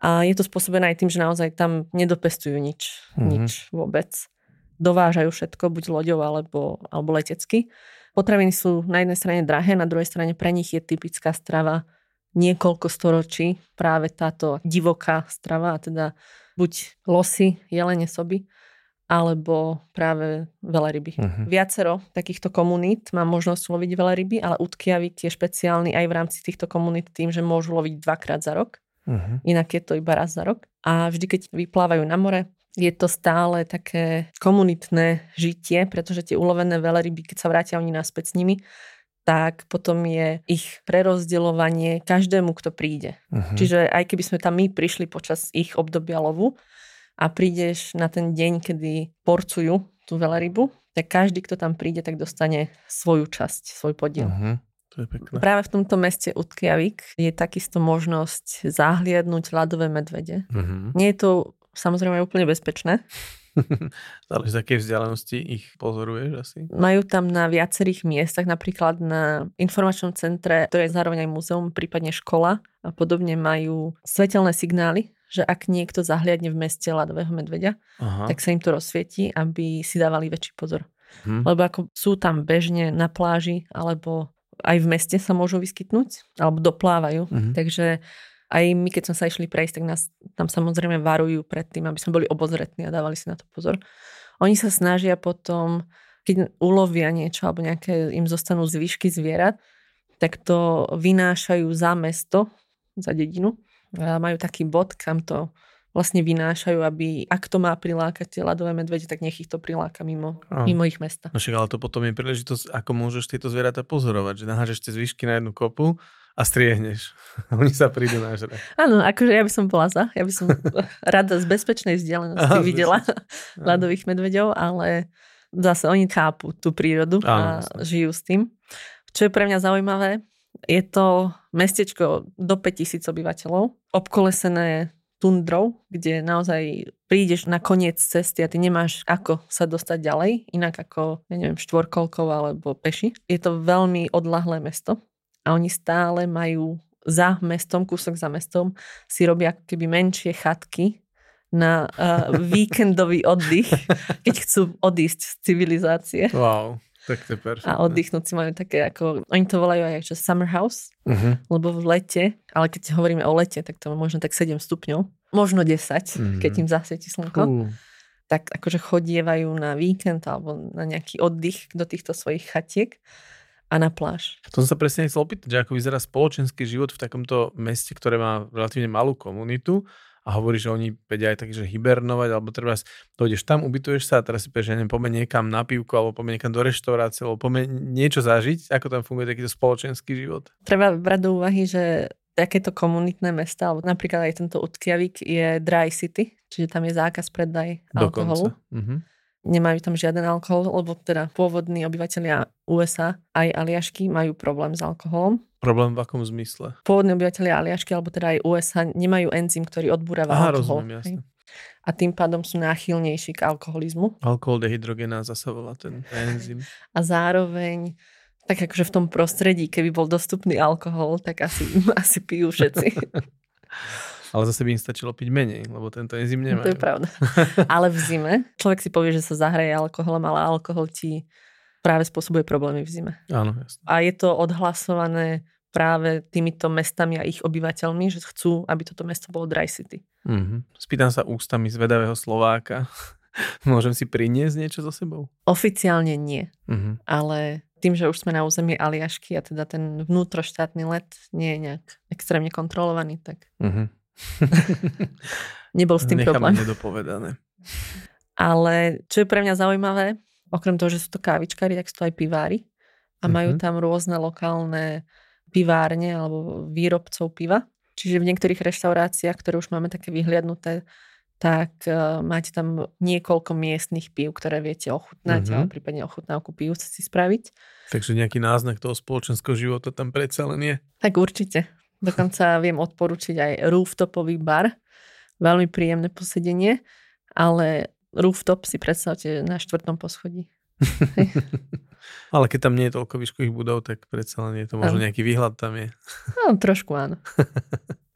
A je to spôsobené aj tým, že naozaj tam nedopestujú nič, mm-hmm. nič vôbec. Dovážajú všetko, buď loďou alebo, alebo letecky. Potraviny sú na jednej strane drahé, na druhej strane pre nich je typická strava niekoľko storočí, práve táto divoká strava, a teda buď losy, jelene soby, alebo práve veľryby. Uh-huh. Viacero takýchto komunít má možnosť loviť veľryby, ale Utkiavik je špeciálny aj v rámci týchto komunít tým, že môžu loviť dvakrát za rok. Uh-huh. Inak je to iba raz za rok. A vždy, keď vyplávajú na more, je to stále také komunitné žitie, pretože tie ulovené veľryby, keď sa vrátia oni naspäť s nimi, tak potom je ich prerozdeľovanie každému, kto príde. Uh-huh. Čiže aj keby sme tam my prišli počas ich obdobia lovu a prídeš na ten deň, kedy porcujú tú veľrybu, tak každý, kto tam príde, tak dostane svoju časť, svoj podiel. Uh-huh. To je pekné. Práve v tomto meste Utkjavik je takisto možnosť zahliadnúť ľadové medvede. Uh-huh. Nie je to samozrejme úplne bezpečné. Záleží, z akej vzdialenosti ich pozoruješ asi? Majú tam na viacerých miestach, napríklad na informačnom centre, to je zároveň aj múzeum, prípadne škola a podobne majú svetelné signály, že ak niekto zahliadne v meste ľadového medveďa, Aha. tak sa im to rozsvieti, aby si dávali väčší pozor. Hm. Lebo ako sú tam bežne na pláži, alebo aj v meste sa môžu vyskytnúť, alebo doplávajú. Mhm. Takže aj my, keď sme sa išli prejsť, tak nás tam samozrejme varujú pred tým, aby sme boli obozretní a dávali si na to pozor. Oni sa snažia potom, keď ulovia niečo alebo nejaké im zostanú zvyšky zvierat, tak to vynášajú za mesto, za dedinu. A majú taký bod, kam to vlastne vynášajú, aby ak to má prilákať tie ľadové medvede, tak nech ich to priláka mimo, mimo ich mesta. No však ale to potom je príležitosť, ako môžeš tieto zvieratá pozorovať, že nahážeš tie zvyšky na jednu kopu a striehneš. Oni sa prídu na žre. Áno, akože ja by som bola za. Ja by som rada z bezpečnej vzdialenosti Aha, videla ľadových medveďov, ale zase oni chápu tú prírodu a Áno, žijú s tým. Čo je pre mňa zaujímavé, je to mestečko do 5000 obyvateľov, obkolesené tundrou, kde naozaj prídeš na koniec cesty a ty nemáš ako sa dostať ďalej, inak ako, ja neviem, štvorkolkov alebo peši. Je to veľmi odlahlé mesto a oni stále majú za mestom, kúsok za mestom, si robia keby menšie chatky na uh, víkendový oddych, keď chcú odísť z civilizácie. Wow. Tak to je perfektné. A oddychnúť si majú také ako, oni to volajú aj že summer house, uh-huh. lebo v lete, ale keď hovoríme o lete, tak to je možno tak 7 stupňov, možno 10, uh-huh. keď im zasvieti slnko. Uh. Tak akože chodievajú na víkend alebo na nejaký oddych do týchto svojich chatiek a na pláž. To som sa presne chcel opýtať, že ako vyzerá spoločenský život v takomto meste, ktoré má relatívne malú komunitu a hovorí, že oni vedia aj tak, že hibernovať, alebo treba dojdeš tam, ubytuješ sa a teraz si povieš, že neviem, poďme niekam na pivku, alebo poďme niekam do reštaurácie, alebo poďme niečo zažiť, ako tam funguje takýto spoločenský život. Treba brať do úvahy, že takéto komunitné mesta, alebo napríklad aj tento Utkjavik je dry city, čiže tam je zákaz predaj alkoholu. Uh-huh nemajú tam žiaden alkohol, lebo teda pôvodní obyvateľia USA aj Aliašky majú problém s alkoholom. Problém v akom zmysle? Pôvodní obyvateľia Aliašky alebo teda aj USA nemajú enzym, ktorý odbúrava Aha, alkohol. Rozumiem, jasne. A tým pádom sú náchylnejší k alkoholizmu. Alkohol dehydrogenáza sa volá ten enzym. A zároveň tak akože v tom prostredí, keby bol dostupný alkohol, tak asi, asi pijú všetci. Ale zase by im stačilo piť menej, lebo tento enzym nemá. To je pravda. Ale v zime človek si povie, že sa zahraje alkoholom, ale alkohol ti práve spôsobuje problémy v zime. Áno, jasne. A je to odhlasované práve týmito mestami a ich obyvateľmi, že chcú, aby toto mesto bolo dry city. Mm-hmm. Spýtam sa ústami zvedavého Slováka. Môžem si priniesť niečo so sebou? Oficiálne nie. Mm-hmm. Ale tým, že už sme na území Aliašky a teda ten vnútroštátny let nie je nejak extrémne kontrolovaný, tak mm-hmm. Nebol s tým Necháme problém. nedopovedané. Ale čo je pre mňa zaujímavé, okrem toho, že sú to kávičkári, tak sú to aj pivári. A majú mm-hmm. tam rôzne lokálne pivárne alebo výrobcov piva. Čiže v niektorých reštauráciách, ktoré už máme také vyhliadnuté, tak uh, máte tam niekoľko miestnych pív, ktoré viete ochutnať, mm-hmm. alebo prípadne ochutnávku pív si spraviť. Takže nejaký náznak toho spoločenského života tam predsa len je. Tak určite. Dokonca viem odporučiť aj rooftopový bar. Veľmi príjemné posedenie, ale rooftop si predstavte na štvrtom poschodí. ale keď tam nie je toľko výškových budov, tak predsa len je to možno nejaký výhľad tam je. No, trošku áno.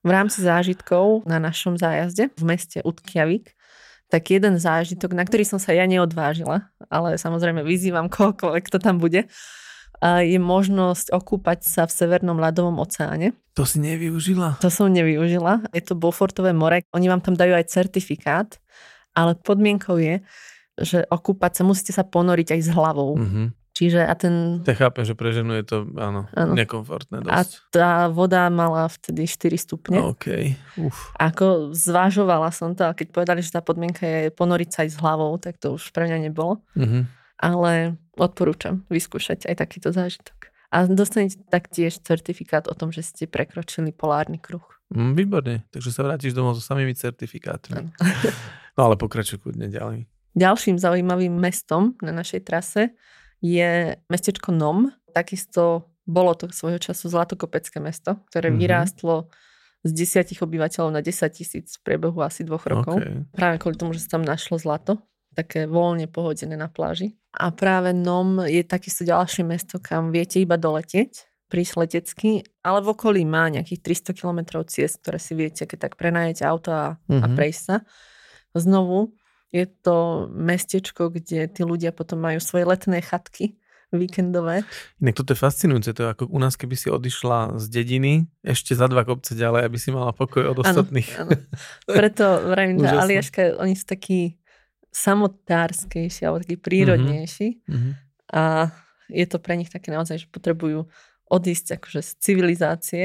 V rámci zážitkov na našom zájazde v meste Utkjavik tak jeden zážitok, na ktorý som sa ja neodvážila, ale samozrejme vyzývam kohokoľvek, kto tam bude, je možnosť okúpať sa v Severnom ľadovom oceáne. To si nevyužila? To som nevyužila. Je to Beaufortové more. Oni vám tam dajú aj certifikát, ale podmienkou je, že okúpať sa musíte sa ponoriť aj s hlavou. Mm-hmm. Čiže a ten... Ja chápem, že pre ženu je to áno, áno. nekomfortné dosť. A tá voda mala vtedy 4 stupne. OK. Uf. Ako zvážovala som to, a keď povedali, že tá podmienka je ponoriť sa aj s hlavou, tak to už pre mňa nebolo. Mm-hmm ale odporúčam vyskúšať aj takýto zážitok. A dostanete taktiež certifikát o tom, že ste prekročili polárny kruh. Mm, výborne, takže sa vrátiš domov so samými certifikátmi. no ale pokračuj kľudne ďalej. Ďalším zaujímavým mestom na našej trase je mestečko Nom. Takisto bolo to svojho času Zlatokopecké mesto, ktoré mm-hmm. vyrástlo z desiatich obyvateľov na 10 tisíc v priebehu asi dvoch rokov. Okay. Práve kvôli tomu, že sa tam našlo zlato také voľne pohodené na pláži. A práve Nom je takisto ďalšie mesto, kam viete iba doletieť, prísť letecky, ale v okolí má nejakých 300 km ciest, ktoré si viete, keď tak prenajete auto a, mm-hmm. a mhm. prejsť sa. Znovu je to mestečko, kde tí ľudia potom majú svoje letné chatky, víkendové. Inak toto je fascinujúce, to je ako u nás, keby si odišla z dediny ešte za dva kopce ďalej, aby si mala pokoj od ostatných. Ano, ano. Preto vravím, že Aliaška, oni sú takí samotárskejší alebo taký prírodnejší. Mm-hmm. A je to pre nich také naozaj, že potrebujú odísť akože z civilizácie,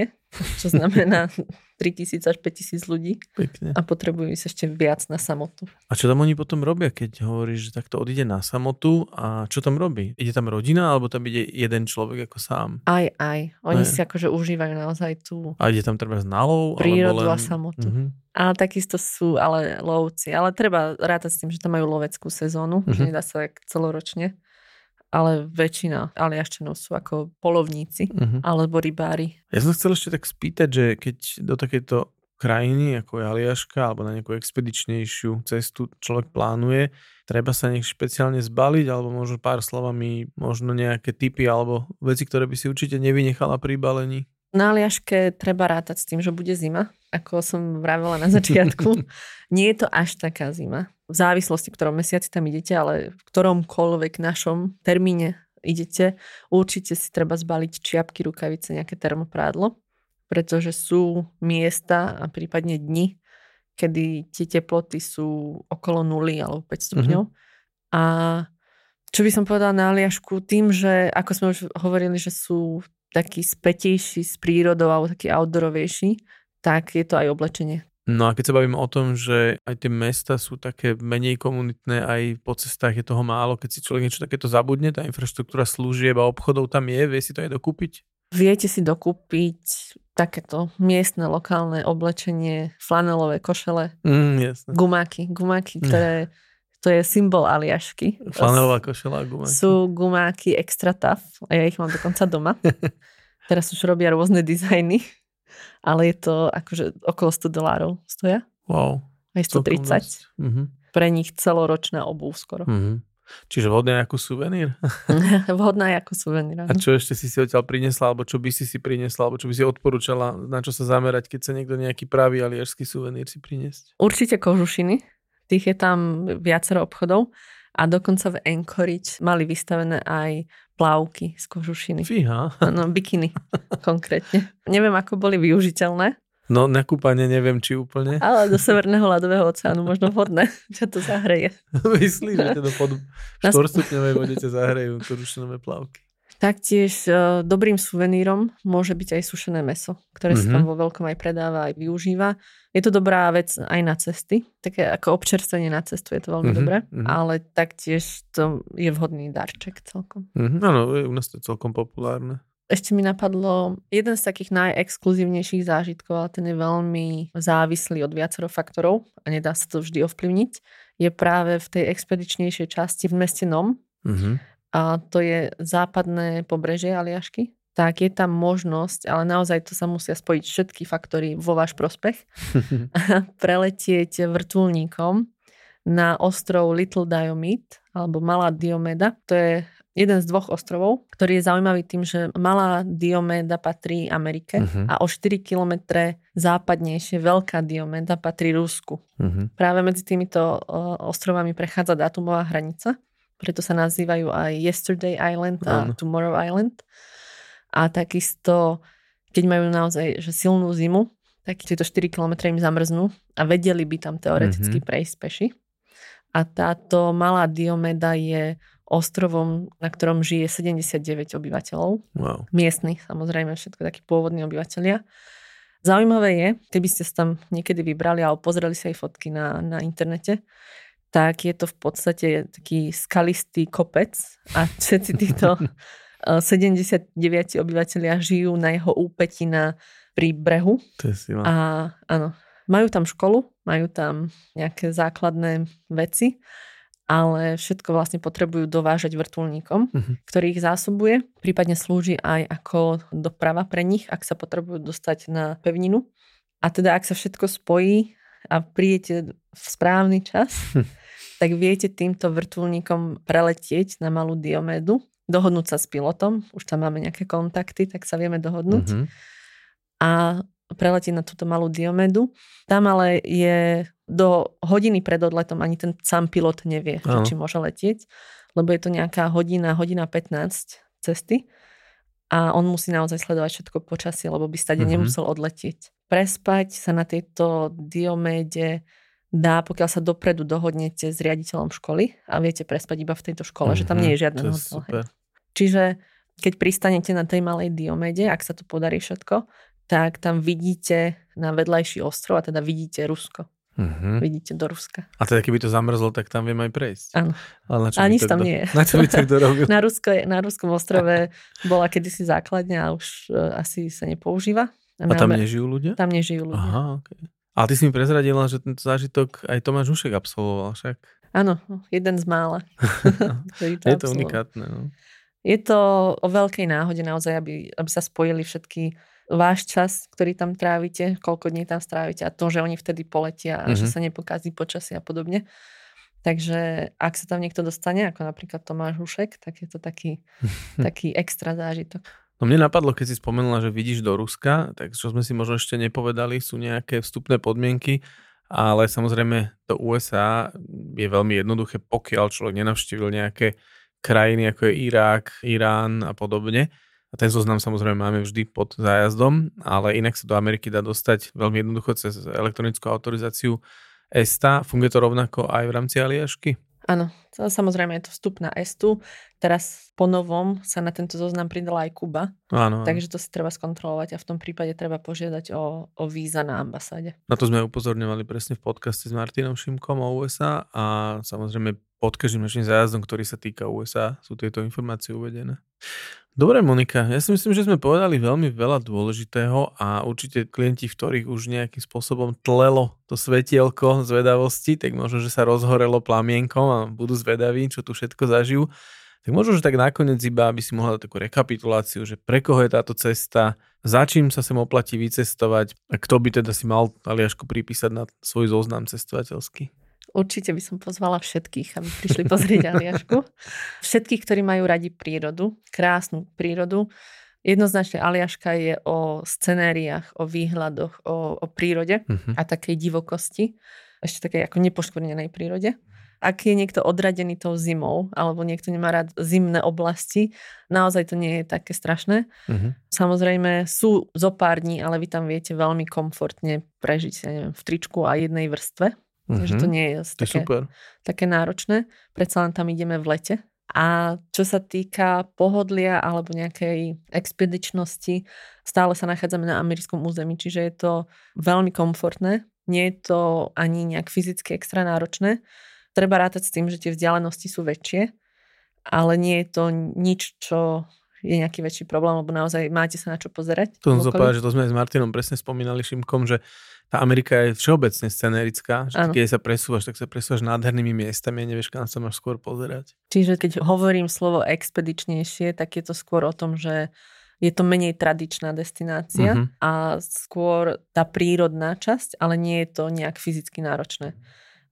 čo znamená 3000 až 5000 ľudí Pekne. a potrebujú ísť ešte viac na samotu. A čo tam oni potom robia, keď hovoríš, že takto odíde na samotu a čo tam robí? Ide tam rodina alebo tam ide jeden človek ako sám? Aj, aj. Oni aj. si akože užívajú naozaj tú A ide tam treba znalov? Prírodu len... a samotu. Mm-hmm. Ale takisto sú ale lovci. Ale treba rátať s tým, že tam majú loveckú sezónu, mm-hmm. že nedá sa tak celoročne ale väčšina Aliaščanov sú ako polovníci uh-huh. alebo rybári. Ja som chcel ešte tak spýtať, že keď do takéto krajiny, ako je Aliaška, alebo na nejakú expedičnejšiu cestu človek plánuje, treba sa nech špeciálne zbaliť, alebo možno pár slovami, možno nejaké typy alebo veci, ktoré by si určite nevynechala pri balení? Na Aliaške treba rátať s tým, že bude zima, ako som vravela na začiatku. Nie je to až taká zima. V závislosti, v ktorom mesiaci tam idete, ale v ktoromkoľvek našom termíne idete, určite si treba zbaliť čiapky, rukavice, nejaké termoprádlo, pretože sú miesta a prípadne dni, kedy tie teploty sú okolo nuly alebo 5 stupňov. Mm-hmm. A čo by som povedala na Aliašku, tým, že ako sme už hovorili, že sú taký spätejší s prírodou alebo taký outdoorovejší, tak je to aj oblečenie. No a keď sa bavíme o tom, že aj tie mesta sú také menej komunitné, aj po cestách je toho málo, keď si človek niečo takéto zabudne, tá infraštruktúra služieb a obchodov tam je, vie si to aj dokúpiť? Viete si dokúpiť takéto miestne, lokálne oblečenie, flanelové košele, Mm, jasne. gumáky, gumáky, ktoré to je symbol Aliašky. Flanelová košela a gumáky. Sú gumáky extra tough a ja ich mám dokonca doma. Teraz už robia rôzne dizajny, ale je to akože okolo 100 dolárov stoja. Wow. Aj celkom 130. dosť. Mhm. Pre nich celoročná obuv skoro. Mhm. Čiže vhodné ako suvenír? Vhodná ako suvenír. A čo ešte si si odtiaľ prinesla, alebo čo by si si prinesla, alebo čo by si odporúčala, na čo sa zamerať, keď sa niekto nejaký pravý aliašský suvenír si priniesť? Určite kožušiny. Tých je tam viacero obchodov. A dokonca v Anchorage mali vystavené aj plávky z kožušiny. Fíha. No, bikiny konkrétne. Neviem, ako boli využiteľné, No na kúpanie neviem, či úplne. ale do Severného ľadového oceánu možno vhodné, čo to zahreje. Myslíš, že teda pod Na- 4 stupňovej vode ťa zahrejú kožušinové plavky. Taktiež e, dobrým suvenírom môže byť aj sušené meso, ktoré sa Mhm. tam vo veľkom aj predáva, aj využíva. Je to dobrá vec aj na cesty, také ako občerstvenie na cestu je to veľmi Mhm, dobré, mhm. ale taktiež to je vhodný darček celkom. Mhm. Áno, u nás to je celkom populárne. Ešte mi napadlo jeden z takých najexkluzívnejších zážitkov, ale ten je veľmi závislý od viacero faktorov a nedá sa to vždy ovplyvniť, je práve v tej expedičnejšej časti v meste Nom Mhm. A to je západné pobrežie Aliašky. Tak je tam možnosť, ale naozaj to sa musia spojiť všetky faktory vo váš prospech, preletieť vrtulníkom na ostrov Little Diomede alebo Malá Diomeda. To je jeden z dvoch ostrovov, ktorý je zaujímavý tým, že Malá Diomeda patrí Amerike Mhm. a o 4 kilometre západnejšie Veľká Diomeda patrí Rusku. Mhm. Práve medzi týmito ostrovami prechádza dátumová hranica, preto sa nazývajú aj Yesterday Island a Áno. Tomorrow Island. A takisto, keď majú naozaj že silnú zimu, tak tieto 4 km im zamrznú a vedeli by tam teoreticky Mhm. prejsť peši. A táto malá Diomeda je ostrovom, na ktorom žije 79 obyvateľov Wow. miestnych, samozrejme všetko takí pôvodní obyvateľia. Zaujímavé je, keby ste sa tam niekedy vybrali alebo pozreli si aj fotky na, na internete, tak je to v podstate taký skalistý kopec a všetci títo eh, 79 obyvateľia žijú na jeho úpeti na, pri brehu To je sila. a áno, majú tam školu, majú tam nejaké základné veci, ale všetko vlastne potrebujú dovážať vrtulníkom, Mhm. ktorý ich zásobuje. Prípadne slúži aj ako doprava pre nich, ak sa potrebujú dostať na pevninu. A teda ak sa všetko spojí a príjete v správny čas, tak viete týmto vrtulníkom preletieť na malú Diomedu, dohodnúť sa s pilotom, už tam máme nejaké kontakty, tak sa vieme dohodnúť Mhm. a preletieť na túto malú Diomedu. Tam ale je do hodiny pred odletom ani ten sám pilot nevie, Áno. či môže letieť, lebo je to nejaká hodina, hodina 15 cesty a on musí naozaj sledovať všetko počasie, lebo by stade Mhm. nemusel odletieť. Prespať sa na tejto Dioméde dá, pokiaľ sa dopredu dohodnete s riaditeľom školy a viete prespať iba v tejto škole, že tam Mhm. nie je To je hotel. hej. Čiže keď pristanete na tej malej Diomede, ak sa to podarí všetko, tak tam vidíte na vedľajší ostrov a teda vidíte Rusko. Mhm. Vidíte do Ruska. A teda keby to zamrzlo, tak tam viem aj prejsť. Áno. Ale na čo A nič tam kto- nie je. Na čo by to kto robil? Na, Rusko, je- na Ruskom ostrove bola kedysi základňa a už e, asi sa nepoužíva. A tam máme- nežijú ľudia? tam nežijú ľudia. Aha, okay. Ale ty si mi prezradila, že tento zážitok aj Tomáš Hušek absolvoval však. Áno, jeden z mála. Je to absolvoval. unikátne. No. Je to o veľkej náhode naozaj, aby, aby sa spojili všetky váš čas, ktorý tam trávite, koľko dní tam strávite a to, že oni vtedy poletia a že Mhm. sa nepokazí počasie a podobne. Takže ak sa tam niekto dostane, ako napríklad Tomáš Hušek, tak je to taký, taký extra zážitok. No mne napadlo, keď si spomenula, že vidíš do Ruska, tak čo sme si možno ešte nepovedali, sú nejaké vstupné podmienky, ale samozrejme do USA je veľmi jednoduché, pokiaľ človek nenavštívil nejaké krajiny ako je Irák, Irán a podobne. A ten zoznam samozrejme máme vždy pod zájazdom, ale inak sa do Ameriky dá dostať veľmi jednoducho cez elektronickú autorizáciu ESTA. Funguje to rovnako aj v rámci Aliašky? Áno, samozrejme je to vstup na Estu. Teraz po novom sa na tento zoznam pridala aj Kuba. Áno, áno. Takže to si treba skontrolovať a v tom prípade treba požiadať o, o víza na ambasáde. Na to sme upozorňovali presne v podcaste s Martinom Šimkom o USA a samozrejme pod každým našim zájazdom, ktorý sa týka USA, sú tieto informácie uvedené. Dobre, Monika, ja si myslím, že sme povedali veľmi veľa dôležitého a určite klienti, v ktorých už nejakým spôsobom tlelo to svetielko zvedavosti, tak možno, že sa rozhorelo plamienkom a budú zvedaví, čo tu všetko zažijú. Tak možno, že tak nakoniec iba, aby si mohla takú rekapituláciu, že pre koho je táto cesta, za čím sa sem oplatí vycestovať a kto by teda si mal Aliašku pripísať na svoj zoznam cestovateľský. Určite by som pozvala všetkých, aby prišli pozrieť Aliašku. Všetkých, ktorí majú radi prírodu, krásnu prírodu. Jednoznačne Aliaška je o scenériách, o výhľadoch, o, o prírode uh-huh. a takej divokosti. Ešte takej ako nepoškvrnenej prírode. Ak je niekto odradený tou zimou, alebo niekto nemá rád zimné oblasti, naozaj to nie je také strašné. Uh-huh. Samozrejme sú zo pár dní, ale vy tam viete veľmi komfortne prežiť, ja neviem, v tričku a jednej vrstve Mm-hmm. Takže to mhm. nie je, to také, super. také náročné. Predsa len tam ideme v lete. A čo sa týka pohodlia alebo nejakej expedičnosti, stále sa nachádzame na americkom území, čiže je to veľmi komfortné. Nie je to ani nejak fyzicky extra náročné. Treba rátať s tým, že tie vzdialenosti sú väčšie, ale nie je to nič, čo je nejaký väčší problém, lebo naozaj máte sa na čo pozerať. To som že to sme s Martinom presne spomínali Šimkom, že tá Amerika je všeobecne scenérická, že keď sa presúvaš, tak sa presúvaš nádhernými miestami a nevieš, kam sa máš skôr pozerať. Čiže keď hovorím slovo expedičnejšie, tak je to skôr o tom, že je to menej tradičná destinácia uh-huh. a skôr tá prírodná časť, ale nie je to nejak fyzicky náročné.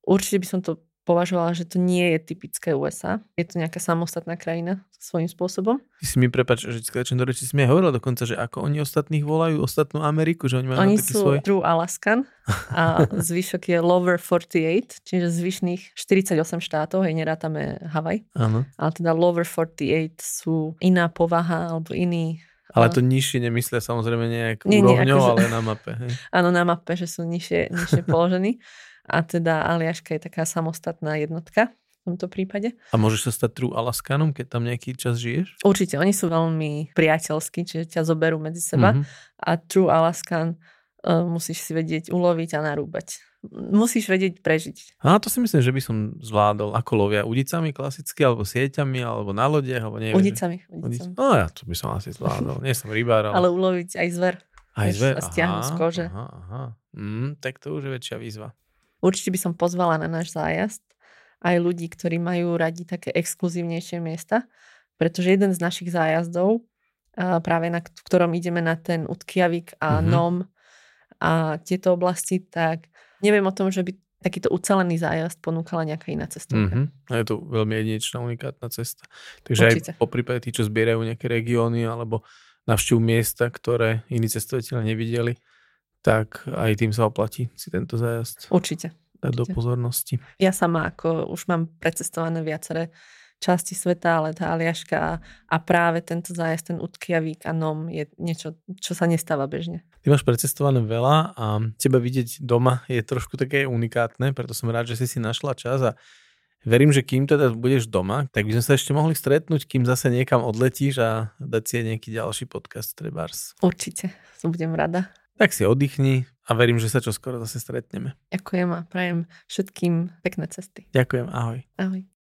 Určite by som to považovala, že to nie je typické USA. Je to nejaká samostatná krajina svojím spôsobom. Ty si mi prepač, že skáčem do reči, si mi aj hovorila dokonca, že ako oni ostatných volajú, ostatnú Ameriku, že oni majú oni taký sú svoj... True Alaskan a zvyšok je Lower 48, čiže zvyšných 48 štátov, hej, nerátame Havaj. Áno. Ale teda Lower 48 sú iná povaha alebo iný ale to nižšie nemyslia samozrejme nejak nie, úrovňou, nie, akože, ale na mape. Áno, na mape, že sú nižšie, nižšie položení. A teda Aliaška je taká samostatná jednotka v tomto prípade. A môžeš sa stať true Alaskanom, keď tam nejaký čas žiješ? Určite, oni sú veľmi priateľskí, čiže ťa zoberú medzi seba. Mm-hmm. A true Alaskan uh, musíš si vedieť uloviť a narúbať. Musíš vedieť prežiť. A to si myslím, že by som zvládol. Ako lovia? Udicami klasicky, alebo sieťami, alebo na lodiach, alebo neviem. Udicami. udicami. No ja to by som asi zvládol. Nie som rybár. Ale, ale uloviť aj zver. Aj zver? A stiahnuť z kože. Aha, aha. Mm, tak to už je väčšia výzva. Určite by som pozvala na náš zájazd aj ľudí, ktorí majú radi také exkluzívnejšie miesta, pretože jeden z našich zájazdov, práve na v ktorom ideme na ten Utkjavik a mm-hmm. Nom a tieto oblasti, tak neviem o tom, že by takýto ucelený zájazd ponúkala nejaká iná cestovka. Mm-hmm. A je to veľmi jedinečná, unikátna cesta. Takže Určite. aj po prípade tí, čo zbierajú nejaké regióny alebo navštívu miesta, ktoré iní cestovateľe nevideli, tak aj tým sa oplatí si tento zájazd Určite. dať do pozornosti. Ja sama ako už mám precestované viaceré časti sveta, ale tá Aliaška a práve tento zájazd, ten Utkiavík a Nom je niečo, čo sa nestáva bežne. Ty máš precestované veľa a teba vidieť doma je trošku také unikátne, preto som rád, že si si našla čas a verím, že kým teda budeš doma, tak by sme sa ešte mohli stretnúť, kým zase niekam odletíš a dať si nejaký ďalší podcast Trebars. Určite, som budem rada. Tak si oddychni a verím, že sa čo skoro zase stretneme. Ďakujem a prajem všetkým pekné cesty. Ďakujem, ahoj. Ahoj.